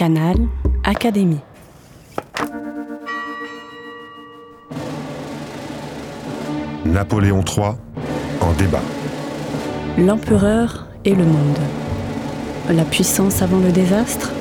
Canal Académie. Napoléon III en débat. L'empereur et le monde. La puissance avant le désastre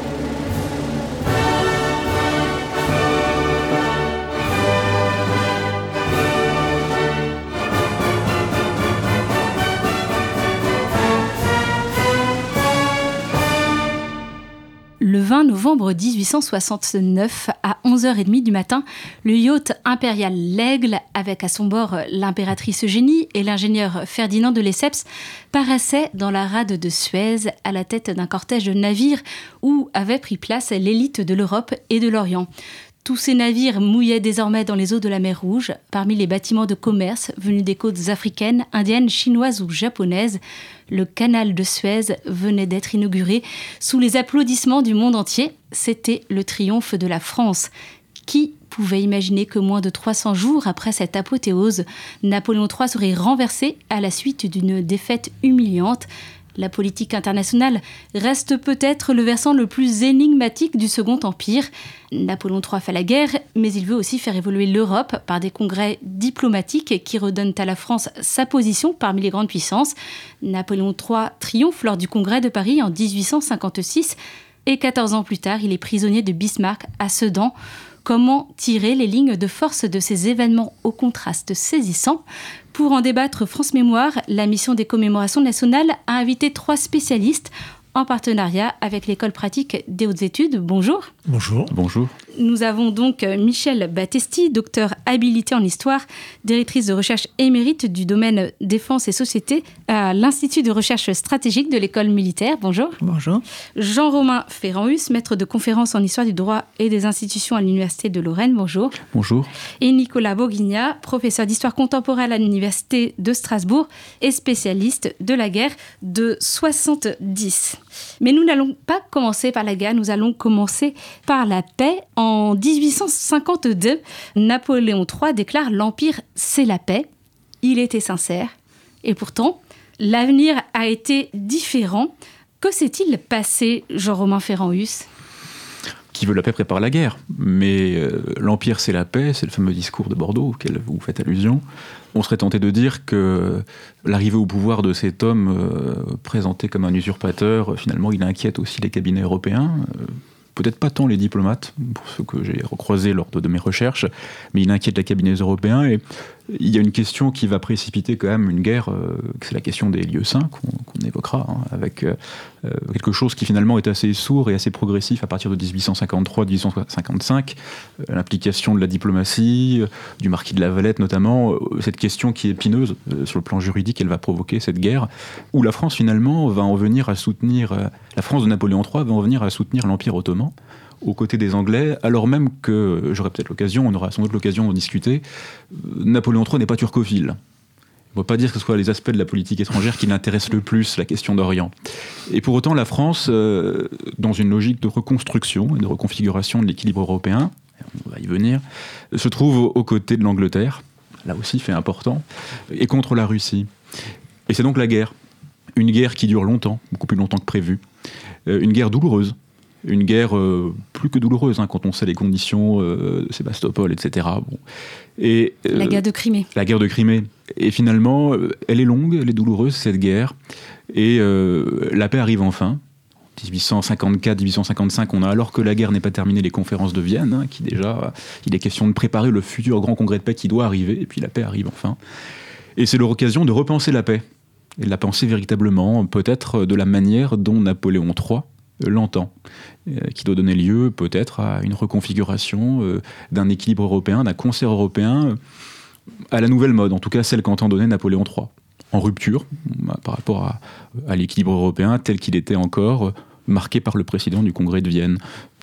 novembre 1869, à 11h30 du matin, le yacht impérial L'Aigle, avec à son bord l'impératrice Eugénie et l'ingénieur Ferdinand de Lesseps, paraissait dans la rade de Suez à la tête d'un cortège de navires où avait pris place l'élite de l'Europe et de l'Orient. Tous ces navires mouillaient désormais dans les eaux de la mer Rouge, parmi les bâtiments de commerce venus des côtes africaines, indiennes, chinoises ou japonaises. Le canal de Suez venait d'être inauguré sous les applaudissements du monde entier. C'était le triomphe de la France. Qui pouvait imaginer que moins de 300 jours après cette apothéose, Napoléon III serait renversé à la suite d'une défaite humiliante la politique internationale reste peut-être le versant le plus énigmatique du Second Empire. Napoléon III fait la guerre, mais il veut aussi faire évoluer l'Europe par des congrès diplomatiques qui redonnent à la France sa position parmi les grandes puissances. Napoléon III triomphe lors du congrès de Paris en 1856 et 14 ans plus tard, il est prisonnier de Bismarck à Sedan. Comment tirer les lignes de force de ces événements au contraste saisissant. Pour en débattre, France Mémoire, la mission des commémorations nationales, a invité trois spécialistes en partenariat avec l'école pratique des hautes études. Bonjour. Bonjour. Bonjour. Nous avons donc Michel Battesti, docteur habilité en histoire, directrice de recherche émérite du domaine défense et société à l'Institut de recherche stratégique de l'école militaire. Bonjour. Bonjour. Jean-Romain Ferranhus, maître de conférence en histoire du droit et des institutions à l'Université de Lorraine. Bonjour. Bonjour. Et Nicolas Bourguignat, professeur d'histoire contemporaine à l'Université de Strasbourg et spécialiste de la guerre de 70. Mais nous n'allons pas commencer par la guerre, nous allons commencer par la paix. En 1852, Napoléon III déclare L'Empire, c'est la paix. Il était sincère. Et pourtant, l'avenir a été différent. Que s'est-il passé, Jean-Romain Ferranhus qui veut la paix prépare la guerre. Mais euh, l'Empire, c'est la paix, c'est le fameux discours de Bordeaux auquel vous faites allusion. On serait tenté de dire que l'arrivée au pouvoir de cet homme, euh, présenté comme un usurpateur, finalement, il inquiète aussi les cabinets européens. Euh, peut-être pas tant les diplomates, pour ce que j'ai recroisé lors de, mes recherches, mais il inquiète les cabinets européens. Et il y a une question qui va précipiter quand même une guerre, euh, c'est la question des lieux saints qu'on évoquera, hein, avec euh, euh, quelque chose qui finalement est assez sourd et assez progressif à partir de 1853-1855, l'implication de la diplomatie, du marquis de la Valette notamment, cette question qui est épineuse sur le plan juridique, elle va provoquer cette guerre, où la France finalement va en venir à soutenir, la France de Napoléon III va en venir à soutenir l'Empire ottoman aux côtés des Anglais, alors même que, j'aurai peut-être l'occasion, on aura sans doute l'occasion d'en discuter, Napoléon III n'est pas turcophile. On ne peut pas dire que ce soit les aspects de la politique étrangère qui l'intéressent le plus, la question d'Orient. Et pour autant, la France, euh, dans une logique de reconstruction et de reconfiguration de l'équilibre européen, on va y venir, se trouve aux côtés de l'Angleterre, là aussi fait important, et contre la Russie. Et c'est donc la guerre. Une guerre qui dure longtemps, beaucoup plus longtemps que prévu. Euh, une guerre douloureuse, une guerre euh, plus que douloureuse hein, quand on sait les conditions euh, de Sébastopol, etc. Bon. Et, euh, la guerre de Crimée. La guerre de Crimée. Et finalement, elle est longue, elle est douloureuse, cette guerre. Et la paix arrive enfin. 1854-1855, on a, alors que la guerre n'est pas terminée, les conférences de Vienne, hein, qui déjà, il est question de préparer le futur grand congrès de paix qui doit arriver, et puis la paix arrive enfin. Et c'est l'occasion de repenser la paix, et de la penser véritablement, peut-être de la manière dont Napoléon III l'entend, euh, qui doit donner lieu peut-être à une reconfiguration euh, d'un équilibre européen, d'un concert européen euh, à la nouvelle mode, en tout cas celle qu'entend donner Napoléon III, en rupture bah, par rapport à, à l'équilibre européen tel qu'il était encore marqué par le président du Congrès de Vienne.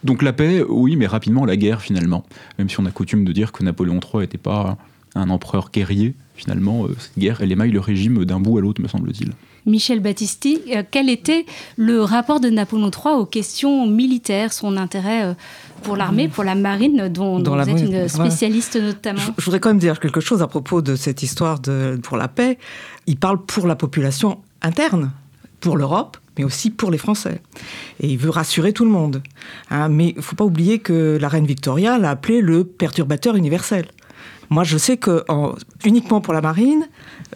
Donc la paix, oui, mais rapidement la guerre finalement, même si on a coutume de dire que Napoléon III n'était pas un empereur guerrier, finalement, cette guerre, elle émaille le régime d'un bout à l'autre, me semble-t-il. Michel Battisti, euh, quel était le rapport de Napoléon III aux questions militaires, son intérêt euh, pour l'armée, pour la marine, dont, vous êtes une spécialiste notamment je, voudrais quand même dire quelque chose à propos de cette histoire de, pour la paix. Il parle pour la population interne, pour l'Europe, mais aussi pour les Français. Et il veut rassurer tout le monde. Hein. mais il ne faut pas oublier que la reine Victoria l'a appelé le perturbateur universel. Moi, je sais que uniquement pour la marine,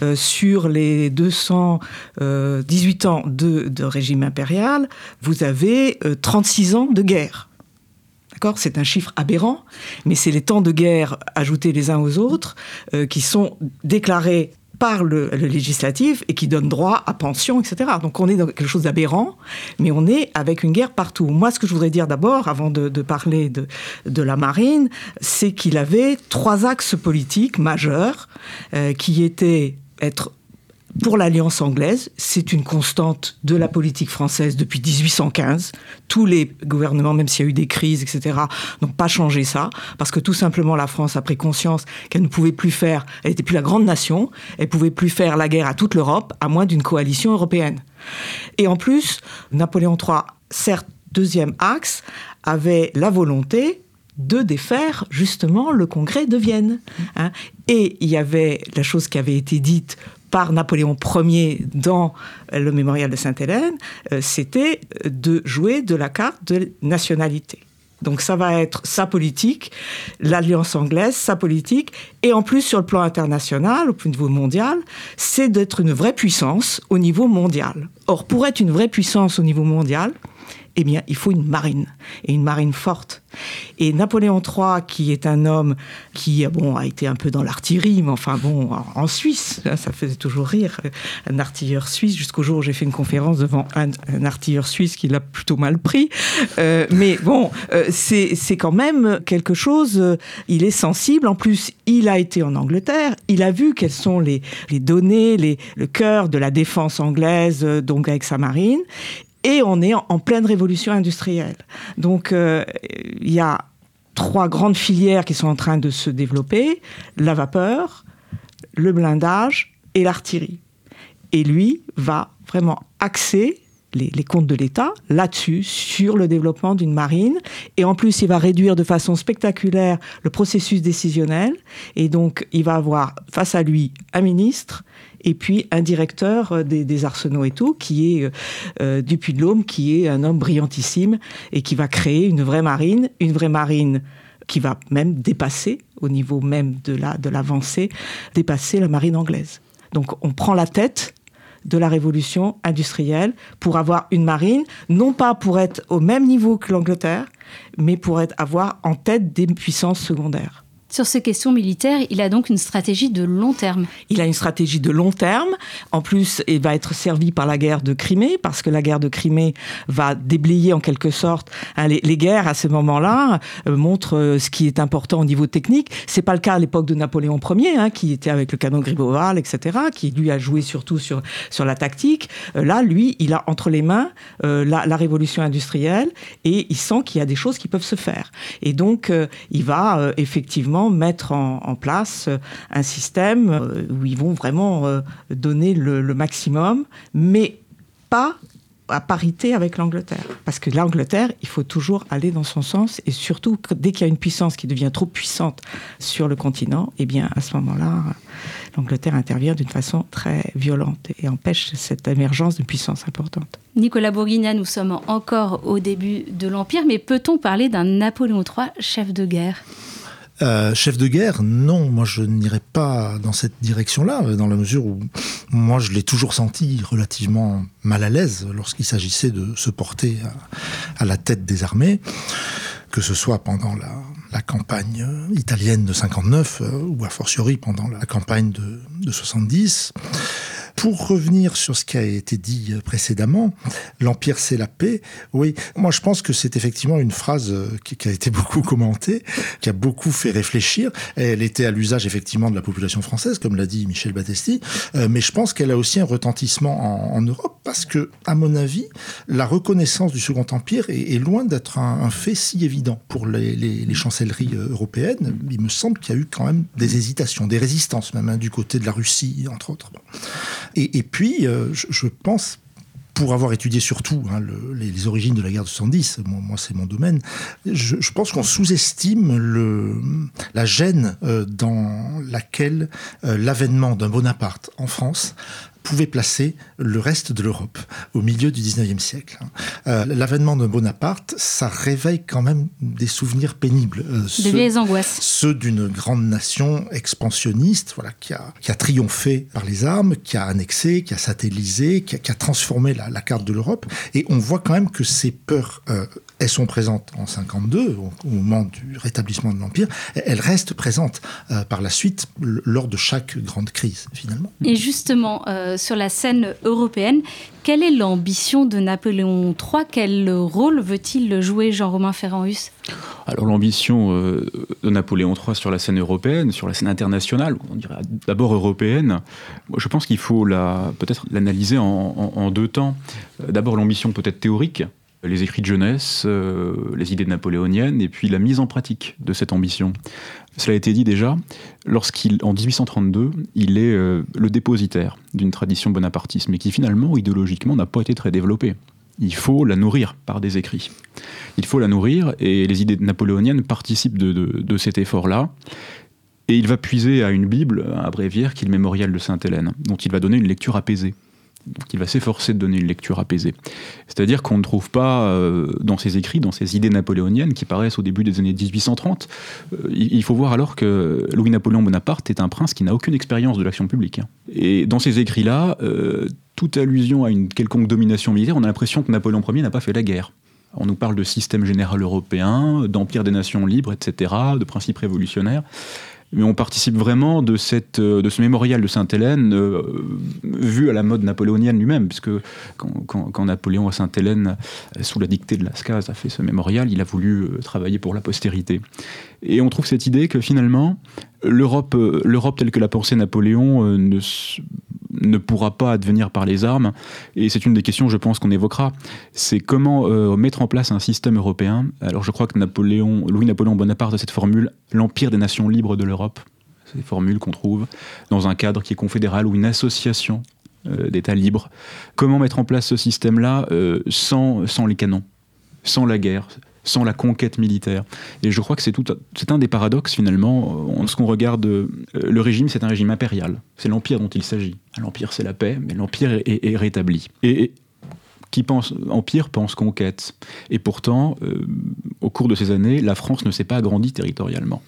euh, sur les 218 euh, ans de, régime impérial, vous avez 36 ans de guerre. D'accord? C'est un chiffre aberrant, mais c'est les temps de guerre ajoutés les uns aux autres euh, qui sont déclarés par le, législatif et qui donnent droit à pension, etc. Donc on est dans quelque chose d'aberrant, mais on est avec une guerre partout. Moi, ce que je voudrais dire d'abord, avant de, parler de, de, la marine, c'est qu'il avait trois axes politiques majeurs euh, qui étaient être pour l'alliance anglaise, c'est une constante de la politique française depuis 1815. Tous les gouvernements, même s'il y a eu des crises, etc., n'ont pas changé ça, parce que tout simplement la France a pris conscience qu'elle ne pouvait plus faire, elle n'était plus la grande nation, elle pouvait plus faire la guerre à toute l'Europe, à moins d'une coalition européenne. Et en plus, Napoléon III, certes, deuxième axe, avait la volonté de défaire justement le congrès de Vienne. Hein. Et il y avait la chose qui avait été dite par Napoléon Ier dans le mémorial de Sainte-Hélène, euh, c'était de jouer de la carte de nationalité. Donc ça va être sa politique, l'alliance anglaise, sa politique, et en plus sur le plan international, au niveau mondial, c'est d'être une vraie puissance au niveau mondial. Or, pour être une vraie puissance au niveau mondial, eh bien, il faut une marine, et une marine forte. Et Napoléon III, qui est un homme qui bon, a été un peu dans l'artillerie, mais enfin bon, en Suisse, hein, ça faisait toujours rire, un artilleur suisse, jusqu'au jour où j'ai fait une conférence devant un, artilleur suisse qui l'a plutôt mal pris. Euh, mais bon, euh, c'est quand même quelque chose, euh, il est sensible. En plus, il a été en Angleterre, il a vu quelles sont les, les données, les, le cœur de la défense anglaise, donc avec sa marine et on est en, pleine révolution industrielle. Donc euh, il y a trois grandes filières qui sont en train de se développer, la vapeur, le blindage et l'artillerie. Et lui va vraiment axer les, comptes de l'État là-dessus, sur le développement d'une marine. Et en plus, il va réduire de façon spectaculaire le processus décisionnel. Et donc, il va avoir face à lui un ministre et puis un directeur euh, des, arsenaux et tout, qui est euh, euh, Dupuis de l'Homme, qui est un homme brillantissime et qui va créer une vraie marine, une vraie marine qui va même dépasser, au niveau même de l'avancée, dépasser la marine anglaise. Donc on prend la tête de la révolution industrielle pour avoir une marine, non pas pour être au même niveau que l'Angleterre, mais pour être, avoir en tête des puissances secondaires. Sur ces questions militaires, il a donc une stratégie de long terme. Il a une stratégie de long terme. En plus, il va être servi par la guerre de Crimée, parce que la guerre de Crimée va déblayer en quelque sorte hein, les, guerres à ce moment-là, euh, montrent euh, ce qui est important au niveau technique. C'est pas le cas à l'époque de Napoléon Ier, hein, qui était avec le canon Gribeauval, etc., qui lui a joué surtout sur, sur la tactique. Euh, là, lui, il a entre les mains la, la, révolution industrielle et il sent qu'il y a des choses qui peuvent se faire. Et donc, il va effectivement mettre en, place euh, un système euh, où ils vont vraiment euh, donner le, maximum, mais pas à parité avec l'Angleterre. Parce que l'Angleterre, il faut toujours aller dans son sens, et surtout dès qu'il y a une puissance qui devient trop puissante sur le continent, eh bien à ce moment-là, l'Angleterre intervient d'une façon très violente et empêche cette émergence d'une puissance importante. Nicolas Bourguigna, nous sommes encore au début de l'Empire, mais peut-on parler d'un Napoléon III chef de guerre? Euh, chef de guerre, non, moi je n'irai pas dans cette direction-là, dans la mesure où moi je l'ai toujours senti relativement mal à l'aise lorsqu'il s'agissait de se porter à, la tête des armées, que ce soit pendant la, campagne italienne de 59 euh, ou a fortiori pendant la campagne de, de 70. Pour revenir sur ce qui a été dit précédemment, l'Empire c'est la paix, oui, moi je pense que c'est effectivement une phrase euh, qui, a été beaucoup commentée, qui a beaucoup fait réfléchir. Elle était à l'usage effectivement de la population française, comme l'a dit Michel Battesti, euh, mais je pense qu'elle a aussi un retentissement en, Europe, parce que, à mon avis, la reconnaissance du Second Empire est, loin d'être un, fait si évident pour les, chancelleries euh, européennes. Il me semble qu'il y a eu quand même des hésitations, des résistances même hein, du côté de la Russie, entre autres. Et, puis, euh, je, pense pour avoir étudié surtout hein, les, origines de la guerre de 70, moi, c'est mon domaine, je, pense qu'on sous-estime la gêne euh, dans laquelle euh, l'avènement d'un Bonaparte en France pouvait placer le reste de l'Europe au milieu du 19e siècle. Euh, l'avènement de Bonaparte, ça réveille quand même des souvenirs pénibles. Euh, vieilles angoisses. Ceux d'une grande nation expansionniste, voilà, qui a, qui a triomphé par les armes, qui a annexé, qui a satellisé, qui a, qui a transformé la, la, carte de l'Europe. Et on voit quand même que ces peurs euh, elles sont présentes en 52, au, moment du rétablissement de l'Empire. Elles restent présentes euh, par la suite lors de chaque grande crise, finalement. Et justement, euh, sur la scène européenne, quelle est l'ambition de Napoléon III Quel rôle veut-il jouer, Jean-Romain Ferrand-Hus Alors l'ambition euh, de Napoléon III sur la scène européenne, sur la scène internationale, on dirait d'abord européenne, je pense qu'il faut peut-être l'analyser en, en, deux temps. D'abord l'ambition peut-être théorique, les écrits de jeunesse, euh, les idées napoléoniennes, et puis la mise en pratique de cette ambition. Cela a été dit déjà, lorsqu'il, en 1832, il est euh, le dépositaire d'une tradition bonapartiste, mais qui finalement, idéologiquement, n'a pas été très développée. Il faut la nourrir par des écrits. Il faut la nourrir, et les idées napoléoniennes participent de, de cet effort-là. Et il va puiser à une Bible, un bréviaire, qui est le mémorial de Sainte-Hélène, dont il va donner une lecture apaisée. Donc il va s'efforcer de donner une lecture apaisée. C'est-à-dire qu'on ne trouve pas euh, dans ses écrits, dans ses idées napoléoniennes qui paraissent au début des années 1830, euh, il faut voir alors que Louis-Napoléon Bonaparte est un prince qui n'a aucune expérience de l'action publique. Hein. Et dans ces écrits-là, euh, toute allusion à une quelconque domination militaire, on a l'impression que Napoléon Ier n'a pas fait la guerre. On nous parle de système général européen, d'empire des nations libres, etc., de principes révolutionnaires mais on participe vraiment de, euh, ce mémorial de Sainte-Hélène euh, vu à la mode napoléonienne lui-même, puisque quand, Napoléon à Sainte-Hélène, euh, sous la dictée de Lascaz, a fait ce mémorial, il a voulu travailler pour la postérité. Et on trouve cette idée que finalement, l'Europe, l'Europe telle que l'a pensé Napoléon ne, ne pourra pas advenir par les armes. Et c'est une des questions, je pense, qu'on évoquera. C'est comment euh, mettre en place un système européen. Alors je crois que Napoléon, Louis-Napoléon Bonaparte a cette formule, l'empire des nations libres de l'Europe. C'est une formule qu'on trouve dans un cadre qui est confédéral ou une association euh, d'États libres. Comment mettre en place ce système-là euh, sans les canons, sans la guerre, sans la conquête militaire. Et je crois que c'est un des paradoxes finalement. En ce qu'on regarde, euh, le régime, c'est un régime impérial. C'est l'empire dont il s'agit. L'empire, c'est la paix, mais l'empire est, rétabli. Et, qui pense empire pense conquête. Et pourtant, euh, au cours de ces années, la France ne s'est pas agrandie territorialement.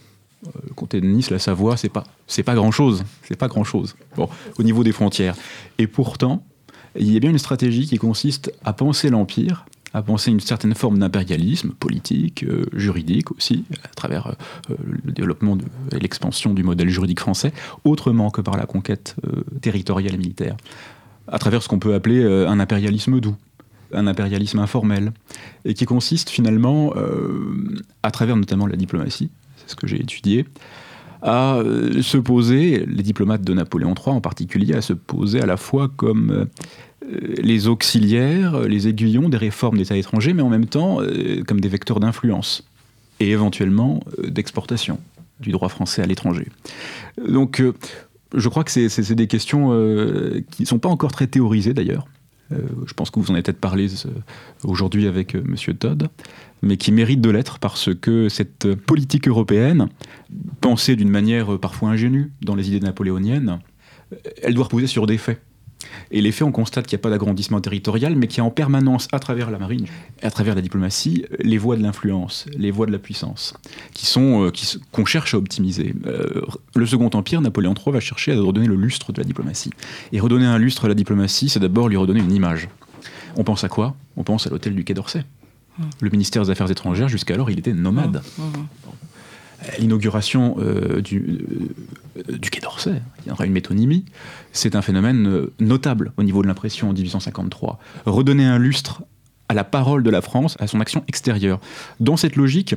Euh, le comté de Nice, la Savoie, c'est pas c'est pas grand chose. C'est pas grand chose. Bon, au niveau des frontières. Et pourtant, il y a bien une stratégie qui consiste à penser l'empire à penser une certaine forme d'impérialisme politique, euh, juridique aussi, à travers euh, le développement et l'expansion du modèle juridique français, autrement que par la conquête euh, territoriale et militaire, à travers ce qu'on peut appeler un impérialisme doux un impérialisme informel, et qui consiste finalement, à travers notamment la diplomatie, c'est ce que j'ai étudié, à se poser, les diplomates de Napoléon III en particulier, à se poser à la fois comme euh, les auxiliaires, les aiguillons des réformes d'État étrangers, mais en même temps euh, comme des vecteurs d'influence et éventuellement euh, d'exportation du droit français à l'étranger. Donc je crois que c'est des questions qui ne sont pas encore très théorisées d'ailleurs. je pense que vous en avez peut-être parlé aujourd'hui avec M. Todd, mais qui méritent de l'être parce que cette politique européenne, pensée d'une manière parfois ingénue dans les idées napoléoniennes, elle doit reposer sur des faits. Et les faits, on constate qu'il n'y a pas d'agrandissement territorial, mais qu'il y a en permanence, à travers la marine, à travers la diplomatie, les voies de l'influence, les voies de la puissance, qui sont euh, qu'on cherche à optimiser. Euh, le Second Empire, Napoléon III va chercher à redonner le lustre de la diplomatie. Et redonner un lustre à la diplomatie, c'est d'abord lui redonner une image. On pense à quoi? On pense à l'hôtel du Quai d'Orsay. Mmh. Le ministère des Affaires étrangères, jusqu'alors, il était nomade. Mmh. Mmh l'inauguration euh, du, euh, du Quai d'Orsay, il y aura une métonymie, c'est un phénomène euh, notable au niveau de l'impression en 1853. Redonner un lustre à la parole de la France, à son action extérieure. Dans cette logique,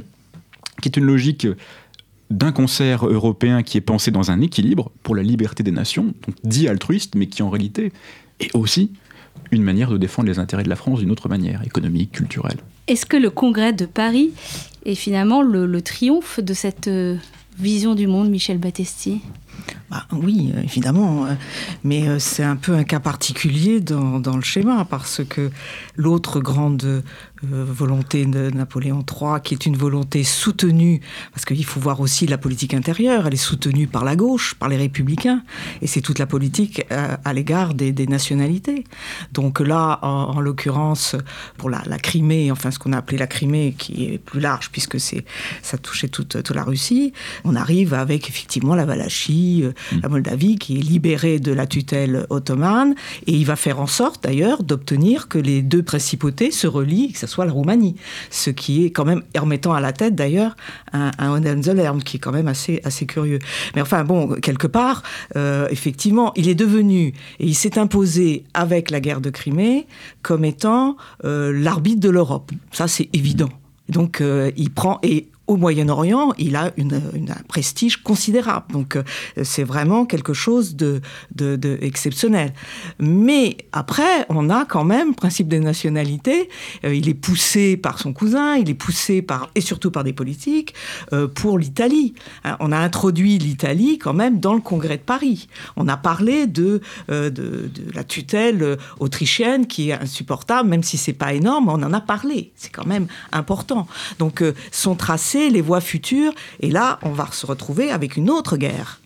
qui est une logique d'un concert européen qui est pensé dans un équilibre pour la liberté des nations, donc dit altruiste, mais qui en réalité est aussi une manière de défendre les intérêts de la France d'une autre manière, économique, culturelle. Est-ce que le congrès de Paris est finalement le, triomphe de cette euh, vision du monde, Michel Battesti? Bah, Oui, évidemment. Mais c'est un peu un cas particulier dans, le schéma, parce que l'autre grande euh, volonté de Napoléon III, qui est une volonté soutenue, parce qu'il faut voir aussi la politique intérieure, elle est soutenue par la gauche, par les républicains, et c'est toute la politique euh, à, l'égard des, nationalités. Donc là, en, l'occurrence, pour la, Crimée, enfin ce qu'on a appelé la Crimée, qui est plus large, puisque ça touchait toute, toute, la Russie, on arrive avec effectivement la Valachie, euh, mm. la Moldavie, qui est libérée de la tutelle ottomane, et il va faire en sorte d'ailleurs d'obtenir que les deux principautés se relient, que ce soit la Roumanie, ce qui est quand même, en mettant à la tête d'ailleurs un, un qui est quand même assez, assez curieux. Mais enfin bon, quelque part, euh, effectivement, il est devenu, et il s'est imposé avec la guerre de Crimée, comme étant euh, l'arbitre de l'Europe. Ça, c'est évident. Donc, euh, il prend, et au Moyen-Orient, il a une, un prestige considérable. Donc, euh, c'est vraiment quelque chose de, de, exceptionnel. Mais après, on a quand même principe des nationalités. Euh, il est poussé par son cousin, il est poussé par et surtout par des politiques euh, pour l'Italie. Hein, on a introduit l'Italie quand même dans le Congrès de Paris. On a parlé de, de, de, la tutelle autrichienne qui est insupportable, même si c'est pas énorme. On en a parlé. C'est quand même important. Donc, son tracé les voies futures. Et là, on va se retrouver avec une autre guerre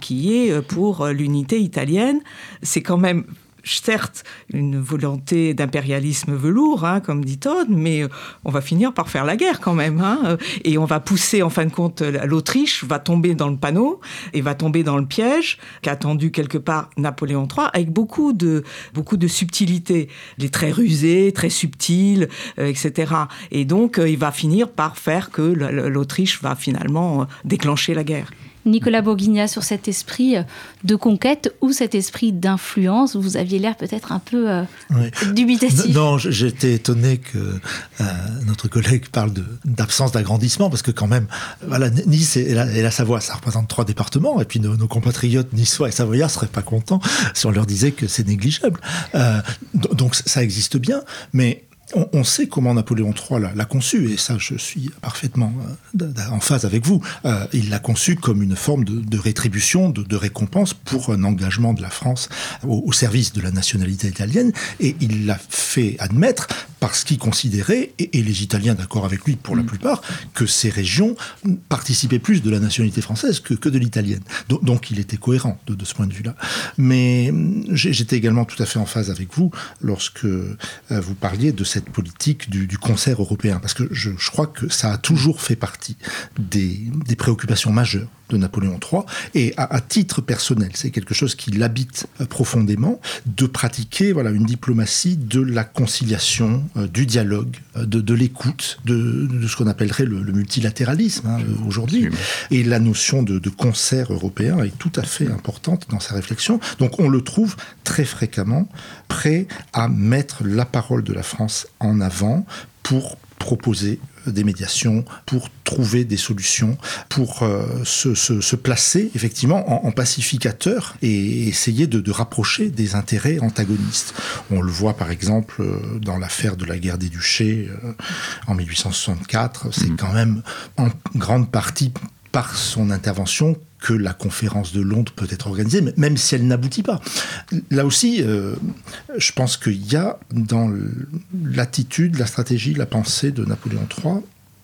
qui est euh, pour euh, l'unité italienne. C'est quand même certes une volonté d'impérialisme velours, hein, comme dit Todd, mais euh, on va finir par faire la guerre quand même. Hein, euh, et on va pousser, en fin de compte, l'Autriche va tomber dans le panneau et va tomber dans le piège qu'a tendu quelque part Napoléon III, avec beaucoup de, beaucoup de subtilité. Il est très rusé, très subtil, euh, etc. Et donc, il va finir par faire que l'Autriche va finalement déclencher la guerre. Nicolas Bourguignat, sur cet esprit de conquête ou cet esprit d'influence Vous aviez l'air peut-être un peu euh, dubitatif. Non, j'étais étonné que euh, notre collègue parle d'absence d'agrandissement, parce que quand même, voilà, Nice et la, Savoie, ça représente trois départements, et puis nos, compatriotes niçois et savoyards seraient pas contents si on leur disait que c'est négligeable. Euh, donc ça existe bien, mais on, sait comment Napoléon III l'a conçu, et ça je suis parfaitement euh, en phase avec vous. Euh, il l'a conçu comme une forme de, rétribution, de, récompense pour un engagement de la France au, service de la nationalité italienne, et il l'a fait admettre parce qu'il considérait, et, les Italiens d'accord avec lui pour la mm. plupart, que ces régions participaient plus de la nationalité française que, de l'italienne. Donc, il était cohérent de, ce point de vue-là. Mais hum, j'étais également tout à fait en phase avec vous lorsque euh, vous parliez de cette politique du, concert européen, parce que je, crois que ça a toujours fait partie des, préoccupations majeures de Napoléon III, et à, titre personnel, c'est quelque chose qui l'habite euh, profondément, de pratiquer voilà, une diplomatie de la conciliation, euh, du dialogue, euh, de, l'écoute, de, ce qu'on appellerait le, multilatéralisme hein, aujourd'hui. Et la notion de, de concert européen est tout à fait importante dans sa réflexion. Donc on le trouve très fréquemment prêt à mettre la parole de la France en avant pour proposer des médiations, pour trouver des solutions, pour euh, se, placer effectivement en, pacificateur et essayer de, rapprocher des intérêts antagonistes. On le voit par exemple euh, dans l'affaire de la guerre des duchés euh, en 1864, c'est mmh. quand même en grande partie par son intervention que la conférence de Londres peut être organisée, même si elle n'aboutit pas. Là aussi, euh, je pense qu'il y a dans l'attitude, la stratégie, la pensée de Napoléon III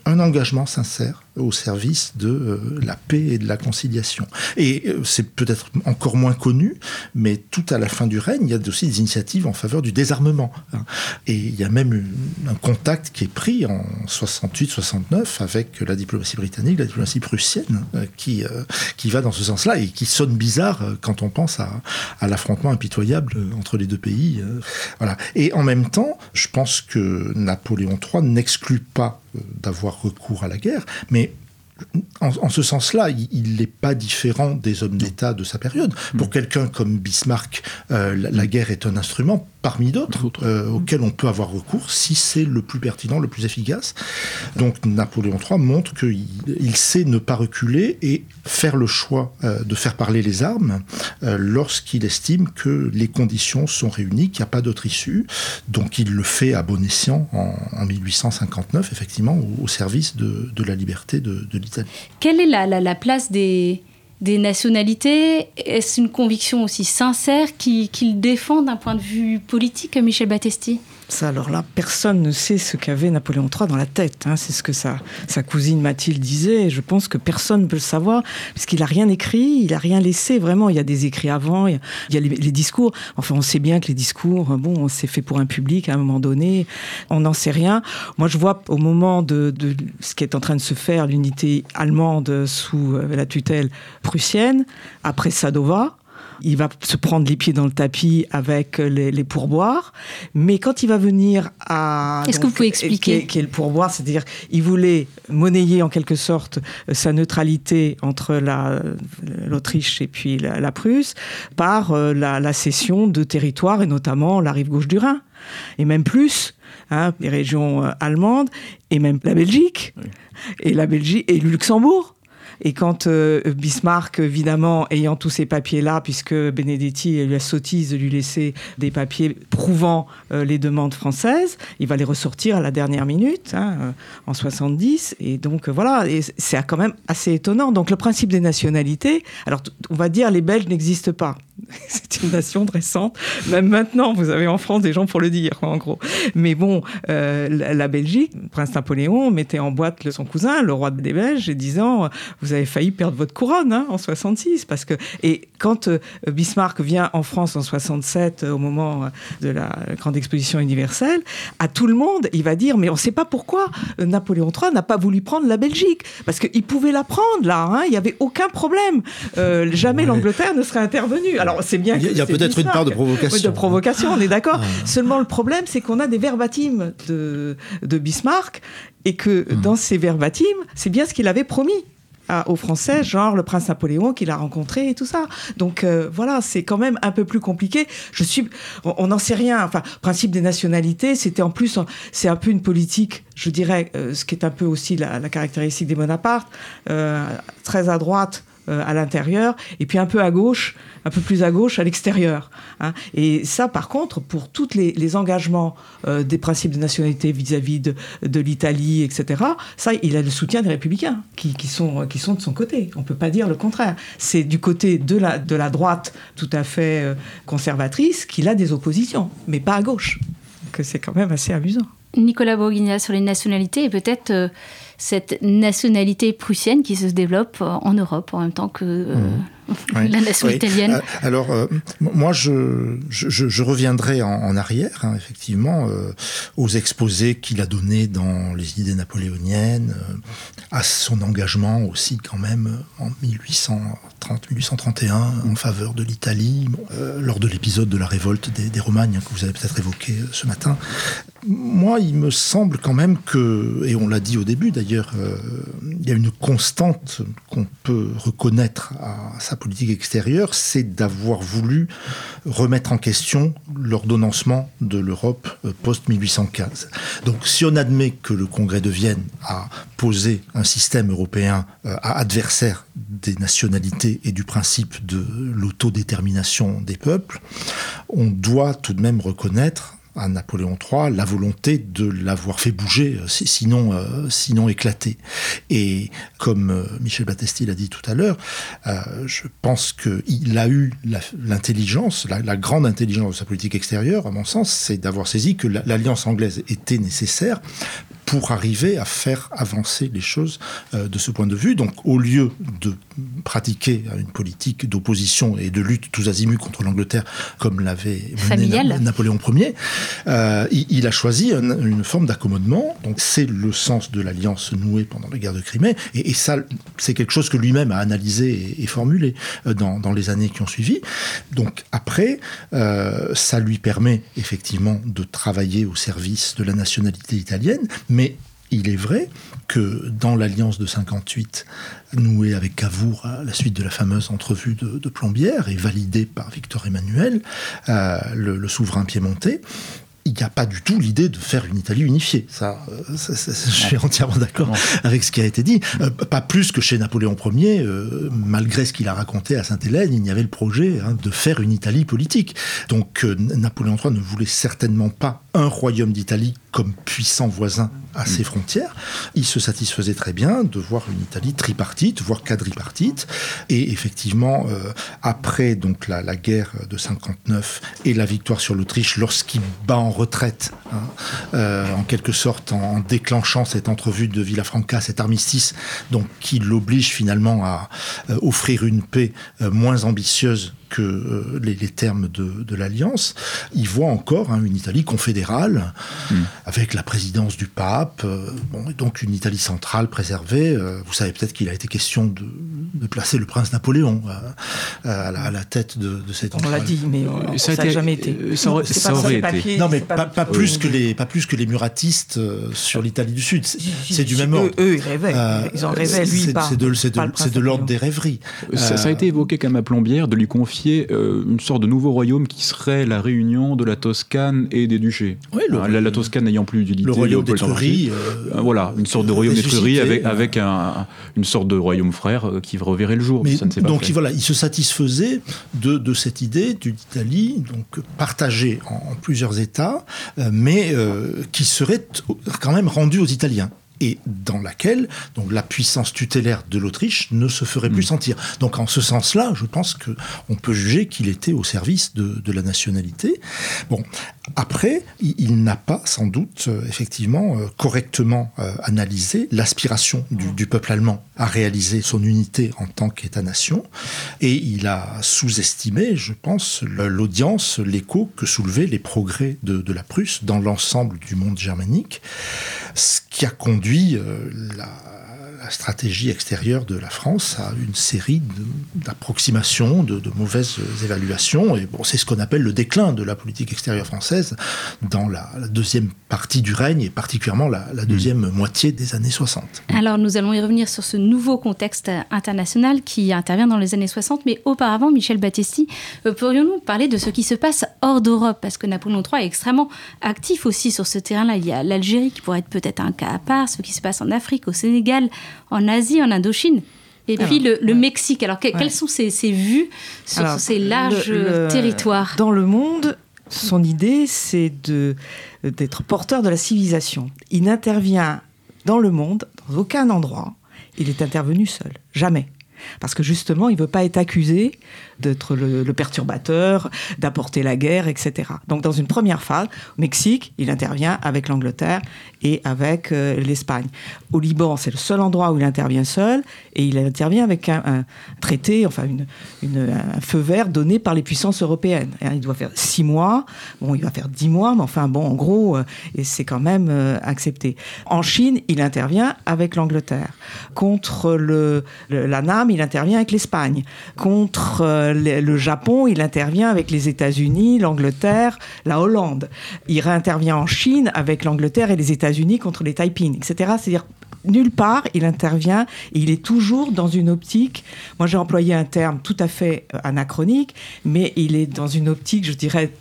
un engagement sincère au service de euh, la paix et de la conciliation. Et euh, c'est peut-être encore moins connu, mais tout à la fin du règne, il y a aussi des initiatives en faveur du désarmement. Hein. Et il y a même un contact qui est pris en 68-69 avec la diplomatie britannique, la diplomatie prussienne, euh, qui, qui va dans ce sens-là et qui sonne bizarre quand on pense à, l'affrontement impitoyable entre les deux pays. Voilà. Et en même temps, je pense que Napoléon III n'exclut pas d'avoir recours à la guerre, mais en, ce sens-là, il n'est pas différent des hommes d'État de sa période. Pour quelqu'un comme Bismarck, euh, la, guerre est un instrument parmi d'autres euh, auxquels on peut avoir recours si c'est le plus pertinent, le plus efficace. Donc Napoléon III montre qu'il sait ne pas reculer et faire le choix euh, de faire parler les armes lorsqu'il estime que les conditions sont réunies, qu'il n'y a pas d'autre issue. Donc il le fait à bon escient en, 1859, effectivement, au, service de, la liberté de, de quelle est la, place des, des nationalités? Est-ce une conviction aussi sincère qu'il défend d'un point de vue politique, Michel Battesti ça, alors là, personne ne sait ce qu'avait Napoléon III dans la tête. Hein. C'est ce que sa, sa cousine Mathilde disait. Je pense que personne ne peut le savoir, puisqu'il n'a rien écrit, il n'a rien laissé. Vraiment, il y a des écrits avant, il y a, les, discours. Enfin, on sait bien que les discours, bon, c'est fait pour un public à un moment donné. On n'en sait rien. Moi, je vois au moment de, de ce qui est en train de se faire, l'unité allemande sous euh, la tutelle prussienne, après Sadova, il va se prendre les pieds dans le tapis avec les, pourboires. Mais quand il va venir à... Est-ce que vous pouvez expliquer Qui est, le pourboire C'est-à-dire, il voulait monnayer en quelque sorte sa neutralité entre l'Autriche et puis la, Prusse par euh, la, cession de territoires et notamment la rive gauche du Rhin. Et même plus, hein, les régions euh, allemandes et même la Belgique. Et la Belgique et le Luxembourg. Et quand euh, Bismarck, évidemment, ayant tous ces papiers-là, puisque Benedetti lui a sottise de lui laisser des papiers prouvant euh, les demandes françaises, il va les ressortir à la dernière minute, hein, euh, en 70. Et donc voilà, c'est quand même assez étonnant. Donc le principe des nationalités, alors on va dire les Belges n'existent pas. c'est une nation récente. Même maintenant, vous avez en France des gens pour le dire, en gros. Mais bon, euh, la, Belgique, le prince Napoléon mettait en boîte son cousin, le roi des Belges, disant Vous avez failli perdre votre couronne hein, en 66. Parce que... Et quand euh, Bismarck vient en France en 67, euh, au moment de la grande exposition universelle, à tout le monde, il va dire Mais on ne sait pas pourquoi Napoléon III n'a pas voulu prendre la Belgique. Parce qu'il pouvait la prendre, là. Hein, il n'y avait aucun problème. jamais l'Angleterre ne serait intervenue. Alors, c'est bien. Il y a, peut-être une part de provocation. de provocation, on est d'accord. Ah. Seulement, le problème, c'est qu'on a des verbatims de, de Bismarck et que hmm. dans ces verbatims, c'est bien ce qu'il avait promis aux Français, genre le prince Napoléon qu'il a rencontré et tout ça. Donc euh, voilà, c'est quand même un peu plus compliqué. Je suis, on n'en sait rien. Enfin, principe des nationalités, c'était en plus, c'est un peu une politique, je dirais, euh, ce qui est un peu aussi la, caractéristique des Bonaparte, euh, très à droite à l'intérieur, et puis un peu à gauche, un peu plus à gauche à l'extérieur. Hein. Et ça, par contre, pour tous les, engagements euh, des principes de nationalité vis-à-vis de, l'Italie, etc., ça, il a le soutien des républicains qui, sont, qui sont de son côté. On ne peut pas dire le contraire. C'est du côté de la, de la droite tout à fait euh, conservatrice qu'il a des oppositions, mais pas à gauche. Que c'est quand même assez amusant. Nicolas Bourguigna sur les nationalités peut-être cette nationalité prussienne qui se développe en Europe en même temps que euh, la nation italienne. Euh, alors, euh, moi, je, je, reviendrai en, arrière, hein, effectivement, aux exposés qu'il a donnés dans les idées napoléoniennes, à son engagement aussi, quand même, en 1830-1831, en faveur de l'Italie, lors de l'épisode de la révolte des, des Romagnes, hein, que vous avez peut-être évoqué ce matin. Moi, il me semble quand même que, et on l'a dit au début d'ailleurs, euh, il y a une constante qu'on peut reconnaître à sa politique extérieure, c'est d'avoir voulu remettre en question l'ordonnancement de l'Europe euh, post-1815. Donc si on admet que le Congrès de Vienne a posé un système européen euh, adversaire des nationalités et du principe de l'autodétermination des peuples, on doit tout de même reconnaître à Napoléon III la volonté de l'avoir fait bouger, euh, sinon, euh, sinon éclater. Et comme euh, Michel Battesti l'a dit tout à l'heure, je pense qu'il a eu l'intelligence, la, grande intelligence de sa politique extérieure, à mon sens, c'est d'avoir saisi que l'alliance anglaise était nécessaire pour arriver à faire avancer les choses de ce point de vue. Donc au lieu de pratiquer une politique d'opposition et de lutte tous azimuts contre l'Angleterre comme l'avait mené Napoléon Ier, euh, il, a choisi une forme d'accommodement. Donc c'est le sens de l'alliance nouée pendant la guerre de Crimée. Et, ça, c'est quelque chose que lui-même a analysé et, formulé euh, dans, les années qui ont suivi. Donc après, euh, ça lui permet effectivement de travailler au service de la nationalité italienne, mais il est vrai que dans l'alliance de 58 nouée avec Cavour à la suite de la fameuse entrevue de, Plombières et validée par Victor Emmanuel, le, souverain piémontais, il n'y a pas du tout l'idée de faire une Italie unifiée. Ça, euh, je suis entièrement d'accord avec ce qui a été dit. Euh, pas plus que chez Napoléon Ier, euh, malgré ce qu'il a raconté à Sainte-Hélène, il y avait le projet hein, de faire une Italie politique. Donc Napoléon III ne voulait certainement pas un royaume d'Italie comme puissant voisin à ses frontières. Il se satisfaisait très bien de voir une Italie tripartite, voire quadripartite. Et effectivement, euh, après donc la, guerre de 59 et la victoire sur l'Autriche, lorsqu'il bat en retraite, hein, euh, en quelque sorte en, déclenchant cette entrevue de Villafranca, cet armistice, donc qui l'oblige finalement à euh, offrir une paix moins ambitieuse que euh, les, termes de, l'alliance, il voit encore hein, une Italie confédérale, hmm. avec la présidence du pape, euh, bon, et donc une Italie centrale préservée. Euh, vous savez peut-être qu'il a été question de, placer le prince Napoléon à, la, tête de, cette... On l'a dit, mais ça n'a jamais été. Ça, aurait, été. non, mais pas, plus que les, pas plus que les muratistes sur l'Italie du Sud. C'est du même ordre. Eux, ils rêvaient. ils en rêvaient, lui, pas. C'est de, de l'ordre des rêveries. Ça, a été évoqué comme à Plombière de lui confier euh, une sorte de nouveau royaume qui serait la réunion de la Toscane et des duchés. Oui, la, Toscane n'ayant plus d'utilité. Le royaume d'Étrurie. Euh, euh, voilà, une sorte de royaume d'Étrurie avec, avec un, une sorte de royaume frère qui reverrait le jour. ça ne pas donc voilà, il se satisfaisait de, de cette idée d'une Italie donc partagée en, plusieurs États, mais qui serait quand même rendue aux Italiens et dans laquelle donc, la puissance tutélaire de l'Autriche ne se ferait plus mm. sentir. Donc en ce sens-là, je pense qu'on peut juger qu'il était au service de, de, la nationalité. Bon, après, il, n'a pas sans doute euh, effectivement euh, correctement euh, analysé l'aspiration du, du, peuple allemand à réaliser son unité en tant qu'État-nation, et il a sous-estimé, je pense, l'audience, l'écho que soulevaient les progrès de, de la Prusse dans l'ensemble du monde germanique, ce qui a conduit euh, la, stratégie extérieure de la France à une série d'approximations, de, mauvaises évaluations. Et bon, c'est ce qu'on appelle le déclin de la politique extérieure française dans la, deuxième partie du règne et particulièrement la, deuxième mmh. moitié des années 60. Alors nous allons y revenir sur ce nouveau contexte international qui intervient dans les années 60. Mais auparavant, Michel Battisti, euh, pourrions-nous parler de ce qui se passe hors d'Europe? Parce que Napoléon III est extrêmement actif aussi sur ce terrain-là. Il y a l'Algérie qui pourrait être peut-être un cas à part, ce qui se passe en Afrique, au Sénégal, en Asie, en Indochine. Et puis le, Mexique. Alors, quelles sont ses, vues sur ces larges territoires? Dans le monde, son idée, c'est d'être porteur de la civilisation. Il n'intervient dans le monde, dans aucun endroit. Il est intervenu seul. Jamais. Parce que justement, il ne veut pas être accusé d'être le, perturbateur, d'apporter la guerre, etc. Donc dans une première phase, au Mexique, il intervient avec l'Angleterre et avec euh, l'Espagne. Au Liban, c'est le seul endroit où il intervient seul et il intervient avec un, traité, enfin une, un feu vert donné par les puissances européennes. il doit faire six mois, bon, il va faire dix mois, mais enfin bon, en gros, euh, c'est quand même euh, accepté. En Chine, il intervient avec l'Angleterre. Contre le, la NAM, il intervient avec l'Espagne. Contre le, Japon, il intervient avec les États-Unis, l'Angleterre, la Hollande. Il réintervient en Chine avec l'Angleterre et les États-Unis contre les Taiping, etc. C'est-à-dire nulle part, il intervient, il est toujours dans une optique, moi j'ai employé un terme tout à fait euh, anachronique, mais il est dans une optique, je dirais,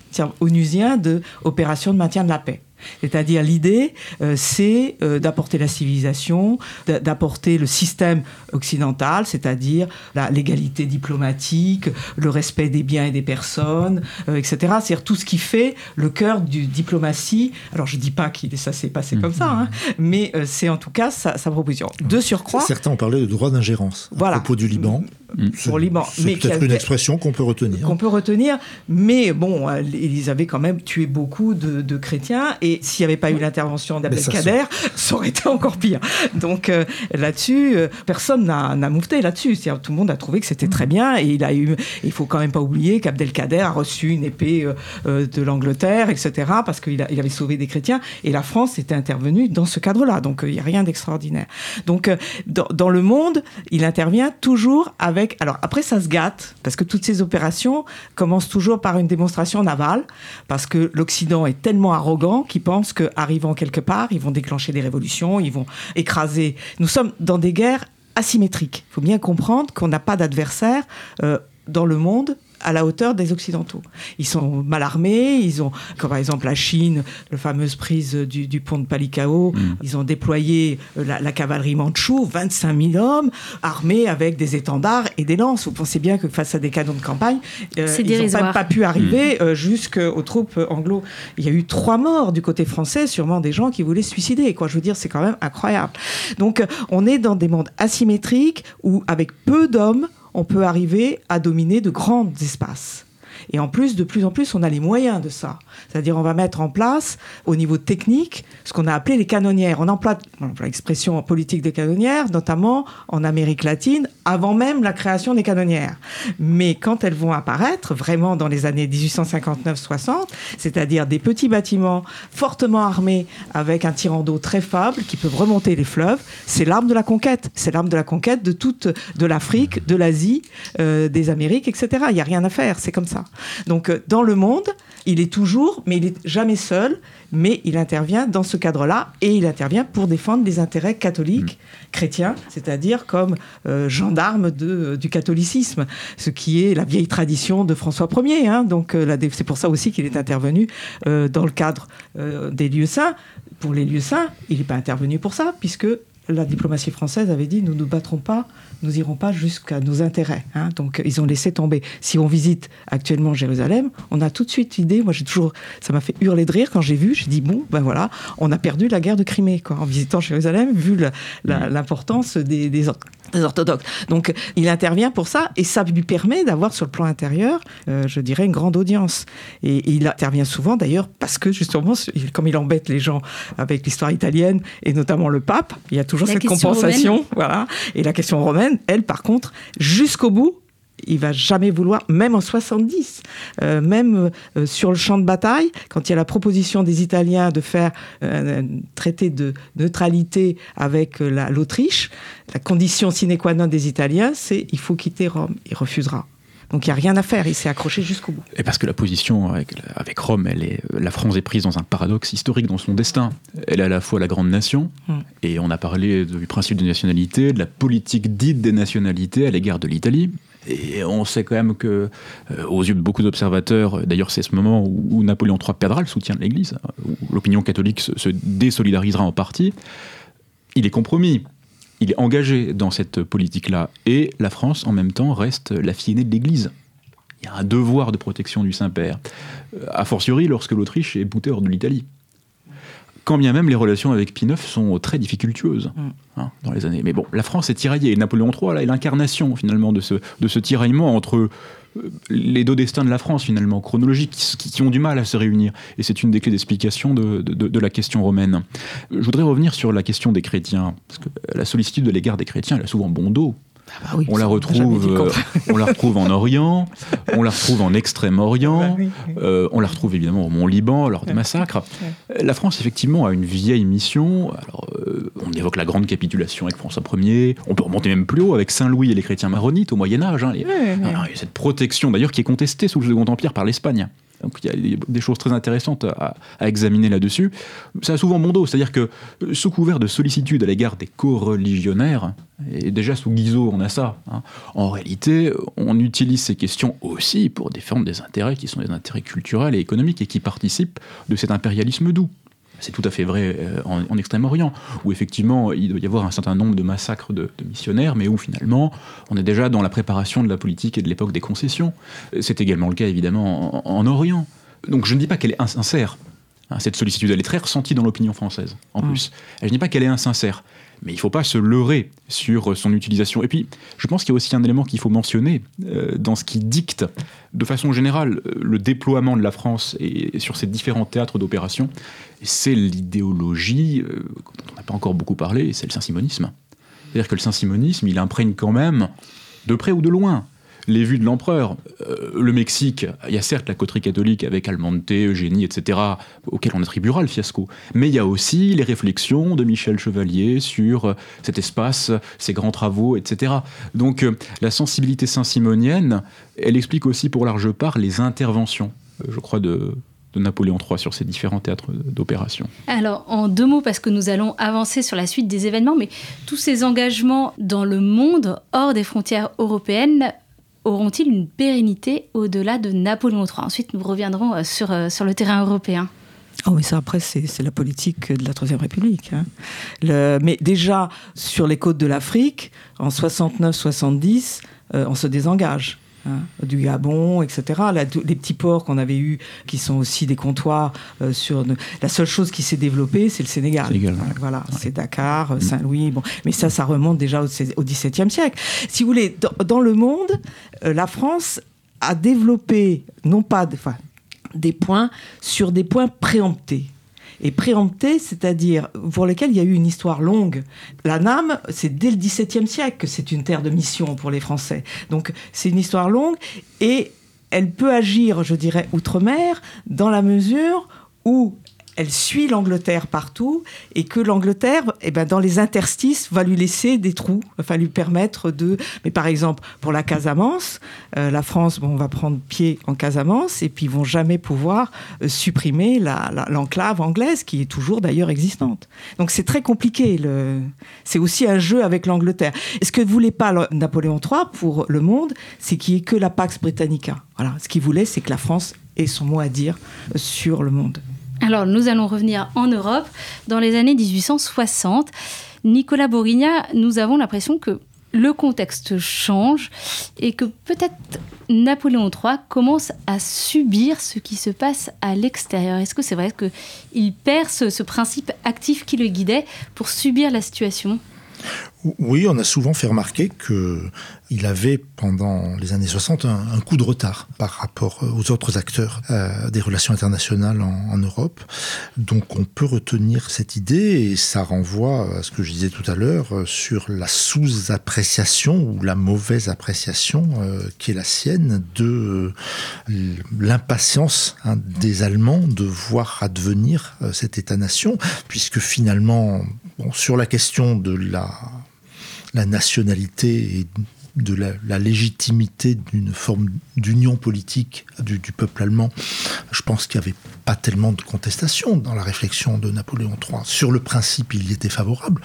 onusien de opération de maintien de la paix. C'est-à-dire l'idée, euh, c'est euh, d'apporter la civilisation, d'apporter le système occidental, c'est-à-dire la l'égalité diplomatique, le respect des biens et des personnes, euh, etc. C'est-à-dire tout ce qui fait le cœur du diplomatie. Alors je dis pas que ça s'est passé comme ça, hein, mais c'est en tout cas sa, proposition. De surcroît, certains ont parlé de droit d'ingérence à propos du Liban. Mm. Liban, c'est peut-être une expression qu'on peut retenir. Qu'on peut retenir, mais bon, ils avaient quand même tué beaucoup de, de chrétiens et s'il n'y avait pas eu l'intervention d'Abdelkader, ça aurait été encore pire. Donc euh, là-dessus, euh, personne n'a moufté là-dessus. Tout le monde a trouvé que c'était très bien et il a eu. Il faut quand même pas oublier qu'Abdelkader a reçu une épée euh, de l'Angleterre, etc. Parce qu'il il avait sauvé des chrétiens et la France était intervenue dans ce cadre-là. Donc il n'y a rien d'extraordinaire. Donc dans, dans, le monde, il intervient toujours avec. Alors après, ça se gâte parce que toutes ces opérations commencent toujours par une démonstration navale parce que l'Occident est tellement arrogant qu'il pense qu'arrivant quelque part, ils vont déclencher des révolutions, ils vont écraser. Nous sommes dans des guerres asymétriques. Il faut bien comprendre qu'on n'a pas d'adversaire. Euh, dans le monde à la hauteur des Occidentaux. Ils sont mal armés, ils ont, comme par exemple la Chine, la fameuse prise du, pont de Palikao, mm. ils ont déployé euh, la, cavalerie mandchoue, 25 000 hommes, armés avec des étendards et des lances. Vous pensez bien que face à des canons de campagne, euh, ils n'ont pas, pu arriver mm. euh, jusqu'aux troupes anglo. Il y a eu trois morts du côté français, sûrement des gens qui voulaient se suicider. Quoi. Je veux dire, c'est quand même incroyable. Donc, on est dans des mondes asymétriques où, avec peu d'hommes, on peut arriver à dominer de grands espaces. Et en plus, de plus en plus, on a les moyens de ça. C'est-à-dire, on va mettre en place, au niveau technique, ce qu'on a appelé les canonnières. On emploie, l'expression politique des canonnières, notamment en Amérique latine, avant même la création des canonnières. Mais quand elles vont apparaître, vraiment dans les années 1859-60, c'est-à-dire des petits bâtiments fortement armés avec un tirant d'eau très faible qui peuvent remonter les fleuves, c'est l'arme de la conquête. C'est l'arme de la conquête de toute, de l'Afrique, de l'Asie, euh, des Amériques, etc. Il n'y a rien à faire, c'est comme ça. Donc, euh, dans le monde, il est toujours, mais il n'est jamais seul, mais il intervient dans ce cadre-là et il intervient pour défendre les intérêts catholiques, mm. chrétiens, c'est-à-dire comme euh, gendarme euh, du catholicisme, ce qui est la vieille tradition de François Ier. Hein. donc euh, c'est pour ça aussi qu'il est intervenu dans le cadre des lieux saints. Pour les lieux saints, il n'est pas intervenu pour ça, puisque la diplomatie française avait dit nous ne nous battrons pas, nous irons pas jusqu'à nos intérêts. Hein. Donc ils ont laissé tomber. Si on visite actuellement Jérusalem, on a tout de suite l'idée. Moi j'ai toujours, ça m'a fait hurler de rire quand j'ai vu. J'ai dit bon ben voilà, on a perdu la guerre de Crimée quoi en visitant Jérusalem, vu l'importance des, des, des orthodoxes. Donc il intervient pour ça et ça lui permet d'avoir sur le plan intérieur, euh, je dirais, une grande audience. Et, il intervient souvent d'ailleurs parce que justement, comme il embête les gens avec l'histoire italienne et notamment le pape, il y a toujours cette compensation. Voilà. Et la question romaine, elle, par contre, jusqu'au bout, il va jamais vouloir, même en 70, euh, même euh, sur le champ de bataille, quand il y a la proposition des Italiens de faire un traité de neutralité avec l'Autriche, la condition sine qua non des Italiens, c'est il faut quitter Rome. Il refusera. Donc il n'y a rien à faire, il s'est accroché jusqu'au bout. Et parce que la position avec, avec, Rome, elle est, la France est prise dans un paradoxe historique dans son destin. Elle est à la fois la grande nation, hmm. et on a parlé du principe de nationalité, de la politique dite des nationalités à l'égard de l'Italie. Et on sait quand même que, euh, aux yeux de beaucoup d'observateurs, d'ailleurs c'est ce moment où, Napoléon III perdra le soutien de l'Église, hein, où l'opinion catholique se, se désolidarisera en partie, il est compromis il est engagé dans cette politique-là. Et la France, en même temps, reste la fille aînée de l'Église. Il y a un devoir de protection du Saint-Père, euh, a fortiori lorsque l'Autriche est boutée hors de l'Italie. Quand bien même les relations avec Pie IX sont très difficultueuses mm. hein, dans les années. Mais bon, la France est tiraillée. Et Napoléon III là, est l'incarnation finalement de ce, de ce tiraillement entre les deux destins de la France, finalement, chronologiques, qui, ont du mal à se réunir. Et c'est une des clés d'explication de, la question romaine. Je voudrais revenir sur la question des chrétiens, parce que la sollicitude de l'égard des chrétiens, elle a souvent bon dos. Ah bah on, la retrouve, euh, on la retrouve en Orient, on la retrouve en Extrême-Orient, bah euh, on la retrouve évidemment au Mont-Liban lors des massacres. La France, effectivement, a une vieille mission. Alors, euh, on évoque la grande capitulation avec François Ier, on peut remonter même plus haut avec Saint-Louis et les chrétiens maronites au Moyen-Âge. Hein, cette protection, d'ailleurs, qui est contestée sous le Second Empire par l'Espagne. Donc il y a des choses très intéressantes à, examiner là-dessus. Ça a souvent mon dos, c'est-à-dire que euh, sous couvert de sollicitude à l'égard des co-religionnaires, et déjà sous Guizot on a ça, hein, en réalité on utilise ces questions aussi pour défendre des intérêts qui sont des intérêts culturels et économiques et qui participent de cet impérialisme doux. C'est tout à fait vrai euh, en, Extrême-Orient, où effectivement il doit y avoir un certain nombre de massacres de, missionnaires, mais où finalement on est déjà dans la préparation de la politique et de l'époque des concessions. C'est également le cas évidemment en, Orient. Donc je ne dis pas qu'elle est insincère. Hein, cette sollicitude, elle est très ressentie dans l'opinion française, en mm. plus. Je ne dis pas qu'elle est insincère. Mais il ne faut pas se leurrer sur son utilisation. Et puis, je pense qu'il y a aussi un élément qu'il faut mentionner euh, dans ce qui dicte, de façon générale, euh, le déploiement de la France et, sur ces différents théâtres d'opération. C'est l'idéologie, euh, dont on n'a pas encore beaucoup parlé, c'est le saint-simonisme. C'est-à-dire que le saint-simonisme, il imprègne quand même, de près ou de loin, les vues de l'empereur. Euh, le Mexique, il y a certes la coterie catholique avec Almonte, Eugénie, etc., auquel on attribuera le fiasco, mais il y a aussi les réflexions de Michel Chevalier sur euh, cet espace, ses grands travaux, etc. Donc euh, la sensibilité saint-simonienne, elle explique aussi pour large part les interventions, je crois, de, de Napoléon III sur ces différents théâtres d'opération. Alors, en deux mots, parce que nous allons avancer sur la suite des événements, mais tous ces engagements dans le monde, hors des frontières européennes, auront-ils une pérennité au-delà de Napoléon III Ensuite, nous reviendrons euh, sur, euh, sur le terrain européen. Oh, mais ça, après, c'est la politique de la Troisième République. Hein. Mais déjà, sur les côtes de l'Afrique, en 69-70, euh, on se désengage. Hein, du Gabon, etc. les petits ports qu'on avait eus, qui sont aussi des comptoirs euh, sur. La seule chose qui s'est développée, c'est le Sénégal. Voilà, c'est Dakar, mm. Saint-Louis. Bon, mais ça, ça remonte déjà au, XVIIe siècle. Si vous voulez, dans, le monde, euh, la France a développé, non pas, enfin, des points sur des points préemptés et préemptés, c'est-à-dire pour lesquels il y a eu une histoire longue. La NAM, c'est dès le XVIIe siècle que c'est une terre de mission pour les Français. Donc c'est une histoire longue et elle peut agir, je dirais, outre-mer, dans la mesure où elle suit l'Angleterre partout et que l'Angleterre, eh ben, dans les interstices, va lui laisser des trous, va lui permettre de. Mais par exemple, pour la Casamance, euh, la France, bon, on va prendre pied en Casamance et puis ils vont jamais pouvoir euh, supprimer l'enclave anglaise qui est toujours d'ailleurs existante. Donc c'est très compliqué. C'est aussi un jeu avec l'Angleterre. Ce que ne voulait pas Napoléon III pour le monde, c'est qu'il n'y ait que la Pax Britannica. Voilà. Ce qu'il voulait, c'est que la France ait son mot à dire sur le monde. Alors, nous allons revenir en Europe dans les années 1860. Nicolas Borigna, nous avons l'impression que le contexte change et que peut-être Napoléon III commence à subir ce qui se passe à l'extérieur. Est-ce que c'est vrai qu'il perd ce, principe actif qui le guidait pour subir la situation? Oui, on a souvent fait remarquer qu'il avait, pendant les années 60, un, coup de retard par rapport aux autres acteurs euh, des relations internationales en, Europe. Donc on peut retenir cette idée et ça renvoie à ce que je disais tout à l'heure euh, sur la sous-appréciation ou la mauvaise appréciation euh, qui est la sienne de l'impatience hein, des Allemands de voir advenir cet État-nation, puisque finalement, sur la question de la la nationalité et de la, légitimité d'une forme d'union politique du, peuple allemand, je pense qu'il n'y avait pas tellement de contestation dans la réflexion de Napoléon III. Sur le principe, il y était favorable.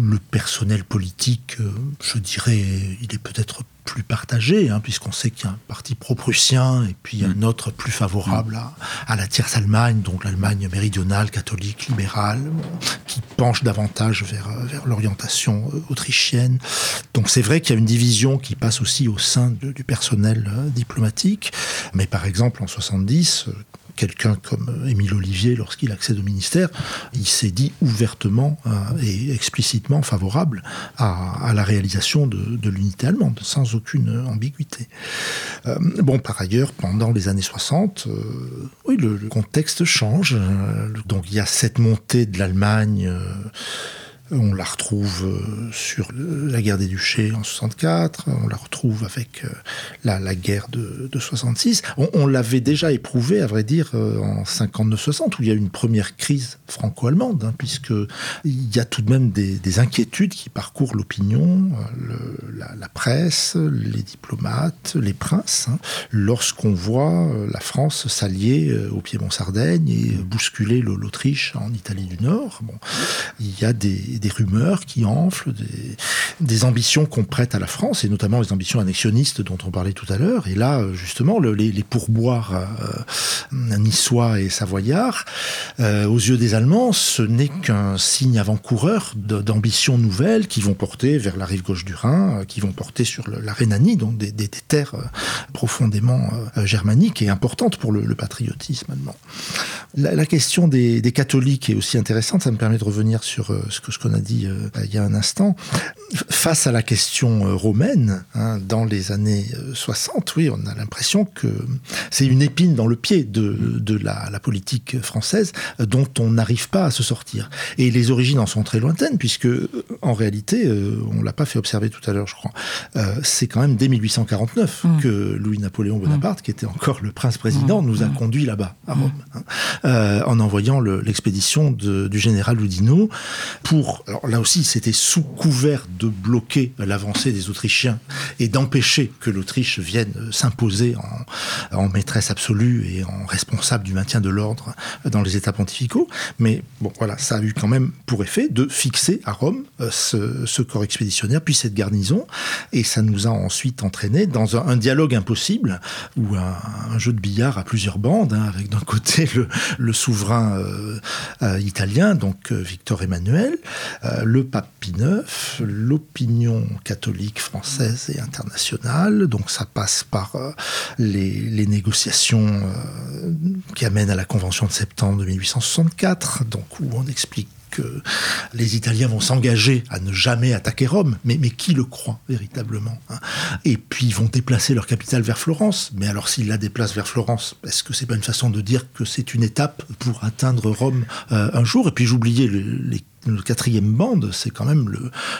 Le personnel politique, euh, je dirais, il est peut-être plus partagé, hein, puisqu'on sait qu'il y a un parti pro-prussien et puis un mm. autre plus favorable à, la tierce Allemagne, donc l'Allemagne méridionale, catholique, libérale, qui penche davantage vers, vers l'orientation euh, autrichienne. Donc c'est vrai qu'il y a une division qui passe aussi au sein du personnel euh, diplomatique, mais par exemple en 70, quelqu'un comme Émile Olivier, lorsqu'il accède au ministère, il s'est dit ouvertement euh, et explicitement favorable à, la réalisation de, l'unité allemande, sans aucune ambiguïté. Euh, bon, par ailleurs, pendant les années 60, euh, oui, le, contexte change. donc il y a cette montée de l'Allemagne on la retrouve euh, sur la guerre des duchés en 64, on la retrouve avec euh, la, guerre de, 66. On, l'avait déjà éprouvé, à vrai dire, euh, en 59-60, où il y a une première crise franco-allemande, hein, puisque il y a tout de même des, inquiétudes qui parcourent l'opinion, la, presse, les diplomates, les princes, hein, lorsqu'on voit la France s'allier au Piémont-Sardaigne et bousculer l'Autriche en Italie du Nord. Bon, il y a des des rumeurs qui enflent, des, ambitions qu'on prête à la France, et notamment les ambitions annexionnistes dont on parlait tout à l'heure. Et là, justement, les, pourboires euh, niçois et savoyards, euh, aux yeux des Allemands, ce n'est qu'un signe avant-coureur d'ambitions nouvelles qui vont porter vers la rive gauche du Rhin, euh, qui vont porter sur la Rhénanie, donc des, terres profondément germaniques et importantes pour le, patriotisme allemand. La, question des, des, catholiques est aussi intéressante, ça me permet de revenir sur ce que je connais a dit euh, il y a un instant, face à la question euh, romaine, hein, dans les années 60, euh, oui, on a l'impression que c'est une épine dans le pied de, de la, la, politique française dont on n'arrive pas à se sortir. Et les origines en sont très lointaines, puisque en réalité, on l'a pas fait observer tout à l'heure, je crois, c'est quand même dès 1849 mmh. que Louis-Napoléon Bonaparte, mmh. qui était encore le prince-président, mmh. nous a conduit là-bas, à Rome, hein, en envoyant l'expédition du général Oudinot pour alors là aussi, c'était sous couvert de bloquer l'avancée des Autrichiens et d'empêcher que l'Autriche vienne s'imposer en, maîtresse absolue et en responsable du maintien de l'ordre dans les États pontificaux. Mais bon, voilà, ça a eu quand même pour effet de fixer à Rome euh, ce, corps expéditionnaire, puis cette garnison, et ça nous a ensuite entraîné dans un, dialogue impossible ou un, jeu de billard à plusieurs bandes, hein, avec d'un côté le, souverain euh, euh, italien, donc Victor Emmanuel, euh, le pape Pie IX, l'opinion catholique française et internationale. Donc ça passe par euh, les, négociations euh, qui amènent à la Convention de septembre de 1864, donc où on explique que les Italiens vont s'engager à ne jamais attaquer Rome, mais, mais qui le croit véritablement hein? Et puis ils vont déplacer leur capitale vers Florence. Mais alors s'ils la déplacent vers Florence, est-ce que c'est pas une façon de dire que c'est une étape pour atteindre Rome un jour? Et puis j'oubliais le, les le quatrième bande, c'est quand même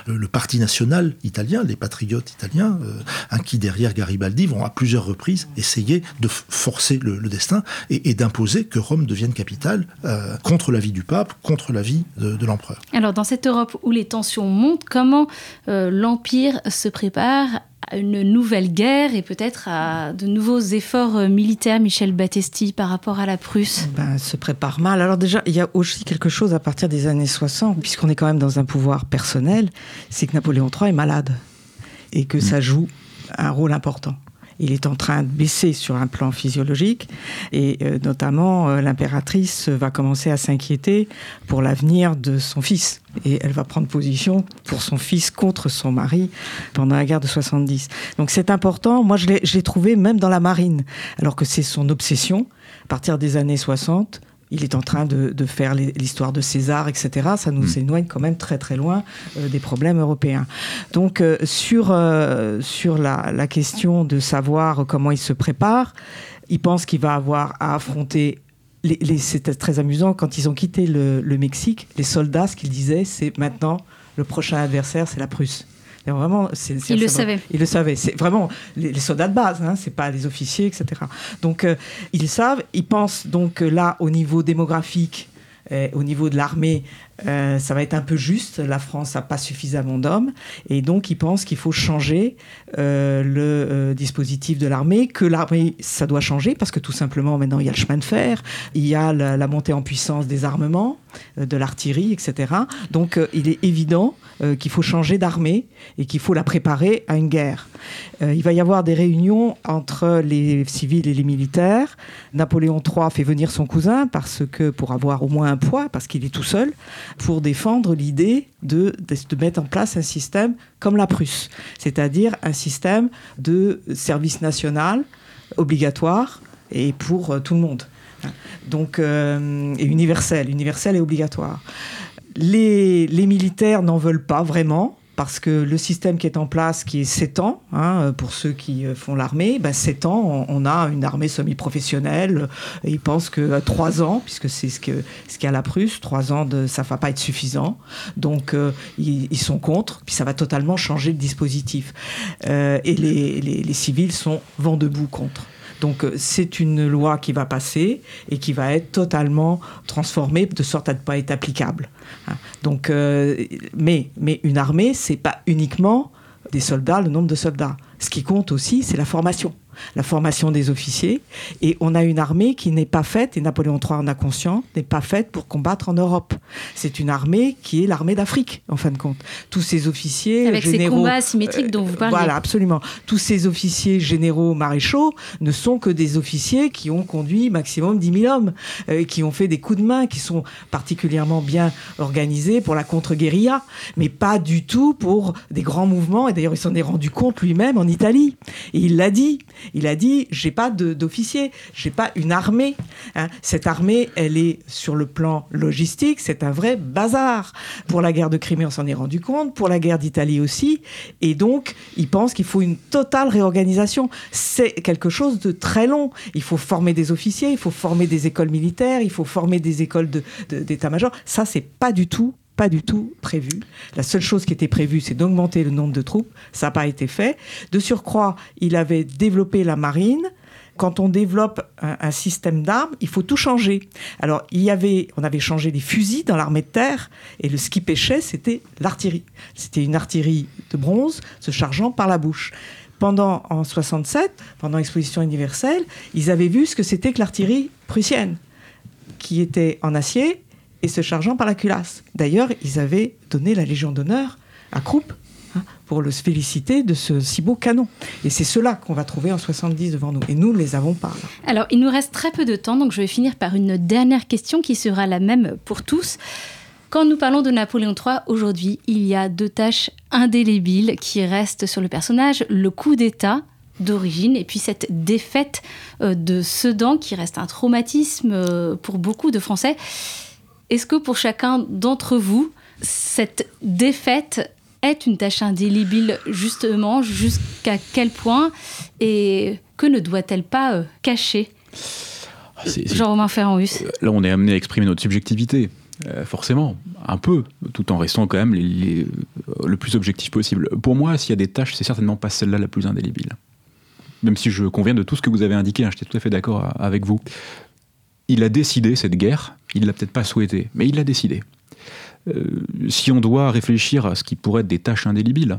le, parti national italien, les patriotes italiens, euh, hein, qui derrière Garibaldi vont à plusieurs reprises essayer de forcer le, destin et, d'imposer que Rome devienne capitale euh, contre l'avis du pape, contre l'avis de, de l'empereur. Alors dans cette Europe où les tensions montent, comment euh, l'Empire se prépare à une nouvelle guerre et peut-être à de nouveaux efforts euh, militaires, Michel Battesti, par rapport à la Prusse ben, se prépare mal. Alors déjà, il y a aussi quelque chose à partir des années 60, puisqu'on est quand même dans un pouvoir personnel, c'est que Napoléon III est malade et que mmh. ça joue un rôle important il est en train de baisser sur un plan physiologique et euh, notamment euh, l'impératrice va commencer à s'inquiéter pour l'avenir de son fils. Et elle va prendre position pour son fils contre son mari pendant la guerre de 70 donc c'est important. Moi je l'ai trouvé même dans la marine alors que c'est son obsession. À partir des années 60 il est en train de, de faire l'histoire de César, etc. Ça nous mmh. éloigne quand même très très loin euh, des problèmes européens. Donc euh, sur, euh, sur la, la question de savoir comment il se prépare, il pense qu'il va avoir à affronter c'était très amusant quand ils ont quitté le, le Mexique, les soldats, ce qu'ils disaient, c'est maintenant le prochain adversaire, c'est la Prusse. Et vraiment, c est, c est, il le savait. Il le. C'est vraiment les, les soldats de base, hein, c'est pas les officiers, etc. Donc euh, ils savent. Ils pensent donc là au niveau démographique, euh, au niveau de l'armée, euh, ça va être un peu juste. La France n'a pas suffisamment d'hommes et donc ils pensent qu'il faut changer euh, le euh, dispositif de l'armée, que l'armée ça doit changer parce que tout simplement maintenant il y a le chemin de fer, il y a la, la montée en puissance des armements, de l'artillerie, etc. Donc euh, il est évident euh, qu'il faut changer d'armée et qu'il faut la préparer à une guerre. Euh, il va y avoir des réunions entre les civils et les militaires. Napoléon III fait venir son cousin parce que pour avoir au moins un poids parce qu'il est tout seul pour défendre l'idée de, de, mettre en place un système comme la Prusse, c'est-à-dire un système de service national obligatoire et pour euh, tout le monde. Donc euh, et universel, universel et obligatoire. Les, les militaires n'en veulent pas vraiment parce que le système qui est en place, qui est 7 ans, hein, pour ceux qui euh, font l'armée, ben 7 ans, on, a une armée semi-professionnelle. Ils pensent que 3 ans, puisque c'est ce qu'il ce qu y a la Prusse, 3 ans, de, ça ne va pas être suffisant. Donc, euh, ils, ils sont contre, puis ça va totalement changer le dispositif. Euh, et les, les, les civils sont vent debout contre. Donc euh, c'est une loi qui va passer et qui va être totalement transformée de sorte à ne pas être applicable. Donc, euh, mais, mais une armée, c'est pas uniquement des soldats, le nombre de soldats. Ce qui compte aussi, c'est la formation la formation des officiers. Et on a une armée qui n'est pas faite et Napoléon III en a conscience n'est pas faite pour combattre en Europe. C'est une armée qui est l'armée d'Afrique en fin de compte. Tous ces officiers avec généraux, ces combats asymétriques euh, dont vous parlez voilà absolument. Tous ces officiers généraux maréchaux ne sont que des officiers qui ont conduit maximum 10 000 hommes euh, qui ont fait des coups de main qui sont particulièrement bien organisés pour la contre-guérilla mais pas du tout pour des grands mouvements. Et d'ailleurs il s'en est rendu compte lui-même en Italie. Et il l'a dit il a dit j'ai pas d'officier j'ai pas une armée hein. cette armée elle est sur le plan logistique c'est un vrai bazar. Pour la guerre de crimée on s'en est rendu compte pour la guerre d'italie aussi et donc il pense qu'il faut une totale réorganisation. C'est quelque chose de très long. Il faut former des officiers il faut former des écoles militaires il faut former des écoles d'état de, major ça c'est pas du tout pas du tout prévu. La seule chose qui était prévue, c'est d'augmenter le nombre de troupes. Ça n'a pas été fait. De surcroît, il avait développé la marine quand on développe un, système d'armes, il faut tout changer. Alors, il y avait, on avait changé des fusils dans l'armée de terre, et le ce qui pêchait, c'était l'artillerie. C'était une artillerie de bronze se chargeant par la bouche. Pendant, en 67, pendant l'exposition universelle, ils avaient vu ce que c'était que l'artillerie prussienne, qui était en acier et se chargeant par la culasse. D'ailleurs, ils avaient donné la Légion d'honneur à Krupp hein, pour le féliciter de ce si beau canon. Et c'est cela qu'on va trouver en 70 devant nous. Et nous ne les avons pas. Alors, il nous reste très peu de temps, donc je vais finir par une dernière question qui sera la même pour tous. Quand nous parlons de Napoléon III, aujourd'hui, il y a deux tâches indélébiles qui restent sur le personnage. Le coup d'État d'origine et puis cette défaite euh, de Sedan qui reste un traumatisme euh, pour beaucoup de Français. Est-ce que pour chacun d'entre vous, cette défaite est une tâche indélébile justement Jusqu'à quel point Et que ne doit-elle pas euh, cacher? Ah, Jean-Romain Ferrand-Hus. Euh, là, on est amené à exprimer notre subjectivité. Euh, forcément, un peu, tout en restant quand même le plus objectif possible. Pour moi, s'il y a des tâches, c'est certainement pas celle-là la plus indélébile. Même si je conviens de tout ce que vous avez indiqué, hein, j'étais tout à fait d'accord avec vous. Il a décidé cette guerre, il l'a peut-être pas souhaité, mais il l'a décidé. Euh, si on doit réfléchir à ce qui pourrait être des tâches indélébiles,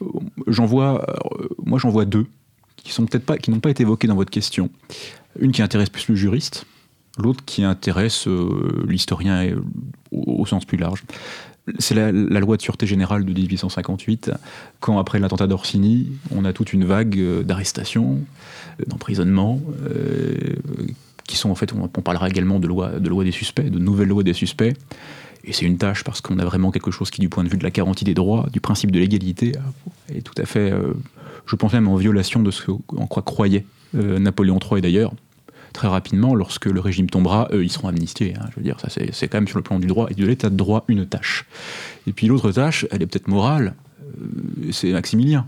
euh, j'en vois, euh, moi j'en vois deux qui n'ont pas été évoquées dans votre question. Une qui intéresse plus le juriste, l'autre qui intéresse l'historien au, sens plus large. C'est la, loi de sûreté générale de 1858, quand après l'attentat d'Orsini, on a toute une vague d'arrestations, d'emprisonnements, qui sont en fait, on, parlera également de loi, de loi des suspects, de nouvelles lois des suspects. Et c'est une tâche parce qu'on a vraiment quelque chose qui, du point de vue de la garantie des droits, du principe de l'égalité, est tout à fait, euh, je pense même en violation de ce qu'en quoi croyait euh, Napoléon III. Et d'ailleurs, très rapidement, lorsque le régime tombera, eux, ils seront amnistiés. Hein, je veux dire, ça c'est quand même sur le plan du droit et de l'état de droit une tâche. Et puis l'autre tâche, elle est peut-être morale, euh, c'est Maximilien.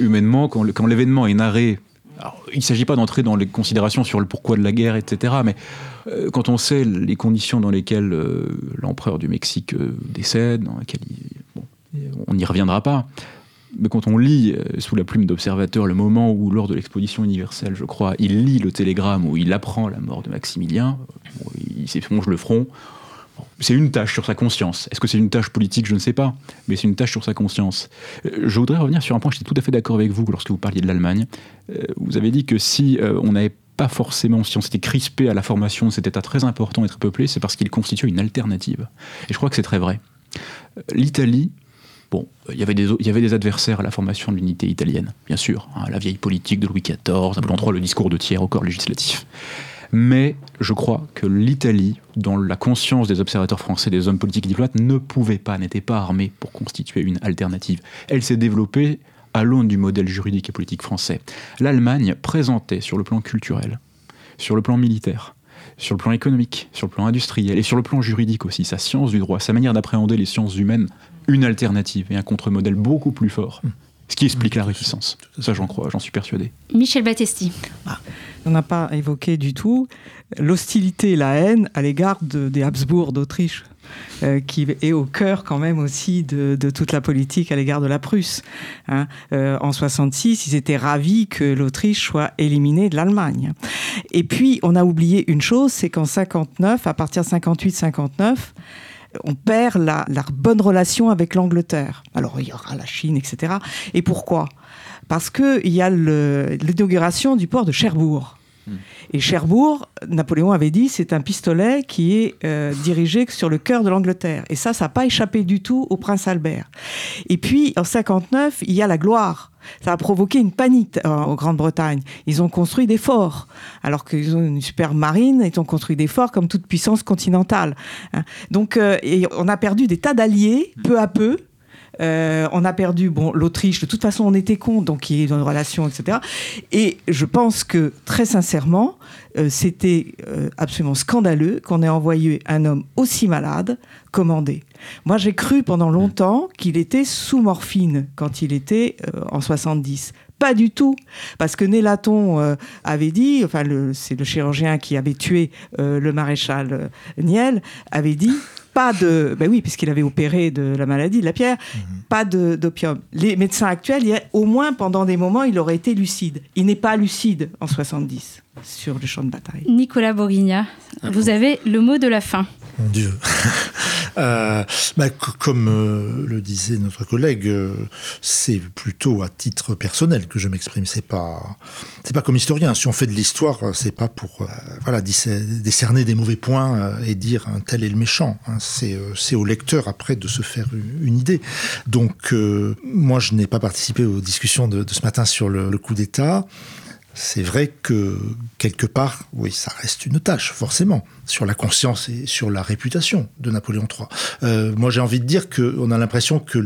humainement, quand l'événement est narré il ne s'agit pas d'entrer dans les considérations sur le pourquoi de la guerre, etc. Mais euh, quand on sait les conditions dans lesquelles euh, l'empereur du Mexique euh, décède, dans lesquelles on n'y reviendra pas. Mais quand on lit sous la plume d'observateur le moment où, lors de l'exposition universelle, je crois, il lit le télégramme où il apprend la mort de Maximilien, il s'éponge le front, c'est une tâche sur sa conscience. Est-ce que c'est une tâche politique Je ne sais pas, mais c'est une tâche sur sa conscience. Euh, je voudrais revenir sur un point, j'étais tout à fait d'accord avec vous lorsque vous parliez de l'Allemagne. Euh, vous avez dit que si euh, on n'avait pas forcément, si on s'était crispé à la formation de cet État très important et très peuplé, c'est parce qu'il constituait une alternative. Et je crois que c'est très vrai. L'Italie, Bon, il y, avait des, adversaires à la formation de l'unité italienne, bien sûr. Hein, la vieille politique de Louis XIV, Napoléon III, le discours de tiers au corps législatif. Mais je crois que l'Italie, dans la conscience des observateurs français, des hommes politiques et diplomates, ne pouvait pas, n'était pas armée pour constituer une alternative. Elle s'est développée à l'aune du modèle juridique et politique français. L'Allemagne présentait sur le plan culturel, sur le plan militaire, sur le plan économique, sur le plan industriel et sur le plan juridique aussi, sa science du droit, sa manière d'appréhender les sciences humaines, une alternative et un contre-modèle beaucoup plus fort. Ce qui explique la réticence. Ça, j'en crois, j'en suis persuadé. Michel Battesti. Ah, on n'a pas évoqué du tout l'hostilité et la haine à l'égard des Habsbourg d'Autriche. Euh, qui est au cœur quand même aussi de, toute la politique à l'égard de la Prusse. Hein. Euh, en 66, ils étaient ravis que l'Autriche soit éliminée de l'Allemagne. Et puis, on a oublié une chose, c'est qu'en 59, à partir de 58-59, on perd la, bonne relation avec l'Angleterre. Alors il y aura la Chine, etc. Et pourquoi? Parce qu'il y a l'inauguration du port de Cherbourg. Et Cherbourg, Napoléon avait dit, c'est un pistolet qui est euh, dirigé sur le cœur de l'Angleterre. Et ça, ça n'a pas échappé du tout au prince Albert. Et puis, en 59, il y a la gloire. Ça a provoqué une panique euh, en Grande-Bretagne. Ils ont construit des forts, alors qu'ils ont une super marine, ils ont construit des forts comme toute puissance continentale. Hein. Donc, euh, on a perdu des tas d'alliés, peu à peu, euh, on a perdu bon l'Autriche. De toute façon, on était contre, donc il y a une relation, etc. Et je pense que très sincèrement, euh, c'était euh, absolument scandaleux qu'on ait envoyé un homme aussi malade commandé. Moi, j'ai cru pendant longtemps qu'il était sous morphine quand il était en 70. Pas du tout, parce que Nélaton avait dit, enfin c'est le chirurgien qui avait tué le maréchal Niel, avait dit pas de. Ben oui, puisqu'il avait opéré de la maladie de la pierre. Mhm. pas d'opium. Les médecins actuels, au moins pendant des moments, il aurait été lucide. Il n'est pas lucide en 70 sur le champ de bataille. Nicolas Bourguigna, ah vous avez le mot de la fin. Mon Dieu. Euh, bah, comme euh, le disait notre collègue, euh, c'est plutôt à titre personnel que je m'exprime. C'est pas, c'est pas comme historien. Si on fait de l'histoire, c'est pas pour voilà décerner des mauvais points et dire un tel est le méchant. Hein. C'est, c'est au lecteur après de se faire une, idée. Donc moi, je n'ai pas participé aux discussions de, ce matin sur le coup d'État. C'est vrai que quelque part, oui, ça reste une tâche, forcément, sur la conscience et sur la réputation de Napoléon III. Euh, moi, j'ai envie de dire qu'on a l'impression que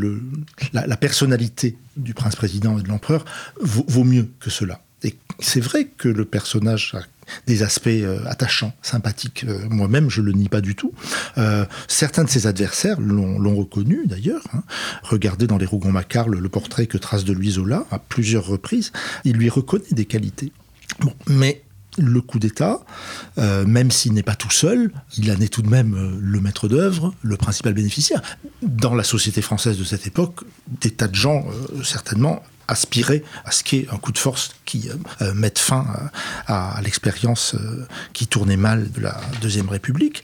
la, personnalité du prince-président et de l'empereur vaut, mieux que cela. Et c'est vrai que le personnage a des aspects euh, attachants, sympathiques. Euh, moi-même, je le nie pas du tout. Euh, certains de ses adversaires l'ont reconnu d'ailleurs. Hein. Regardez dans les Rougon-Macquart le, portrait que trace de lui Zola à plusieurs reprises. Il lui reconnaît des qualités. Mais le coup d'État, même s'il n'est pas tout seul, il en est tout de même le maître d'œuvre, le principal bénéficiaire. Dans la société française de cette époque, des tas de gens, certainement, aspirer à ce qui est un coup de force qui euh, euh, mette fin à, l'expérience euh, qui tournait mal de la Deuxième République.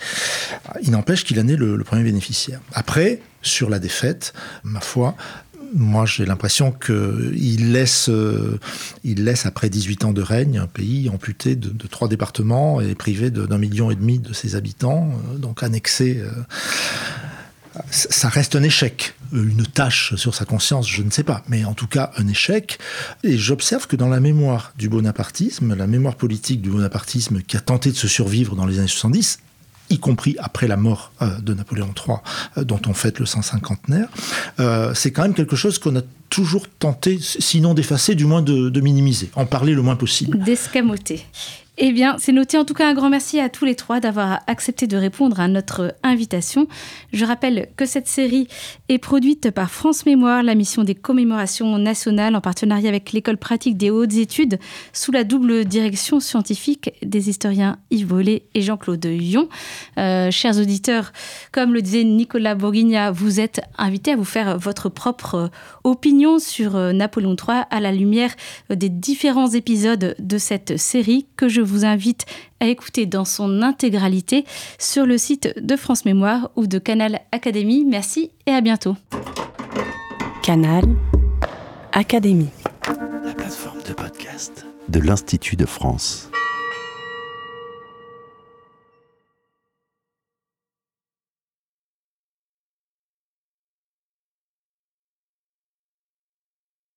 Il n'empêche qu'il en est le, premier bénéficiaire. Après, sur la défaite, ma foi, moi j'ai l'impression qu'il laisse, laisse après 18 ans de règne un pays amputé de, trois départements et privé d'un million et demi de ses habitants, donc annexé ça reste un échec. Une tâche sur sa conscience, je ne sais pas, mais en tout cas un échec. Et j'observe que dans la mémoire du bonapartisme, la mémoire politique du bonapartisme qui a tenté de se survivre dans les années 70, y compris après la mort euh, de Napoléon III, euh, dont on fête le 150naire, euh, c'est quand même quelque chose qu'on a toujours tenté, sinon d'effacer, du moins de, de, minimiser, en parler le moins possible. D'escamoter. Eh bien, c'est noté. En tout cas, un grand merci à tous les trois d'avoir accepté de répondre à notre invitation. Je rappelle que cette série est produite par France Mémoire, la mission des commémorations nationales, en partenariat avec l'École pratique des hautes études, sous la double direction scientifique des historiens Yves Vollet et Jean-Claude Yon. Euh, chers auditeurs, comme le disait Nicolas Bourguigna, vous êtes invités à vous faire votre propre opinion sur euh, Napoléon III à la lumière des différents épisodes de cette série que je vous invite à écouter dans son intégralité sur le site de France Mémoire ou de Canal Académie. Merci et à bientôt. Canal Académie. La plateforme de podcast de l'Institut de France.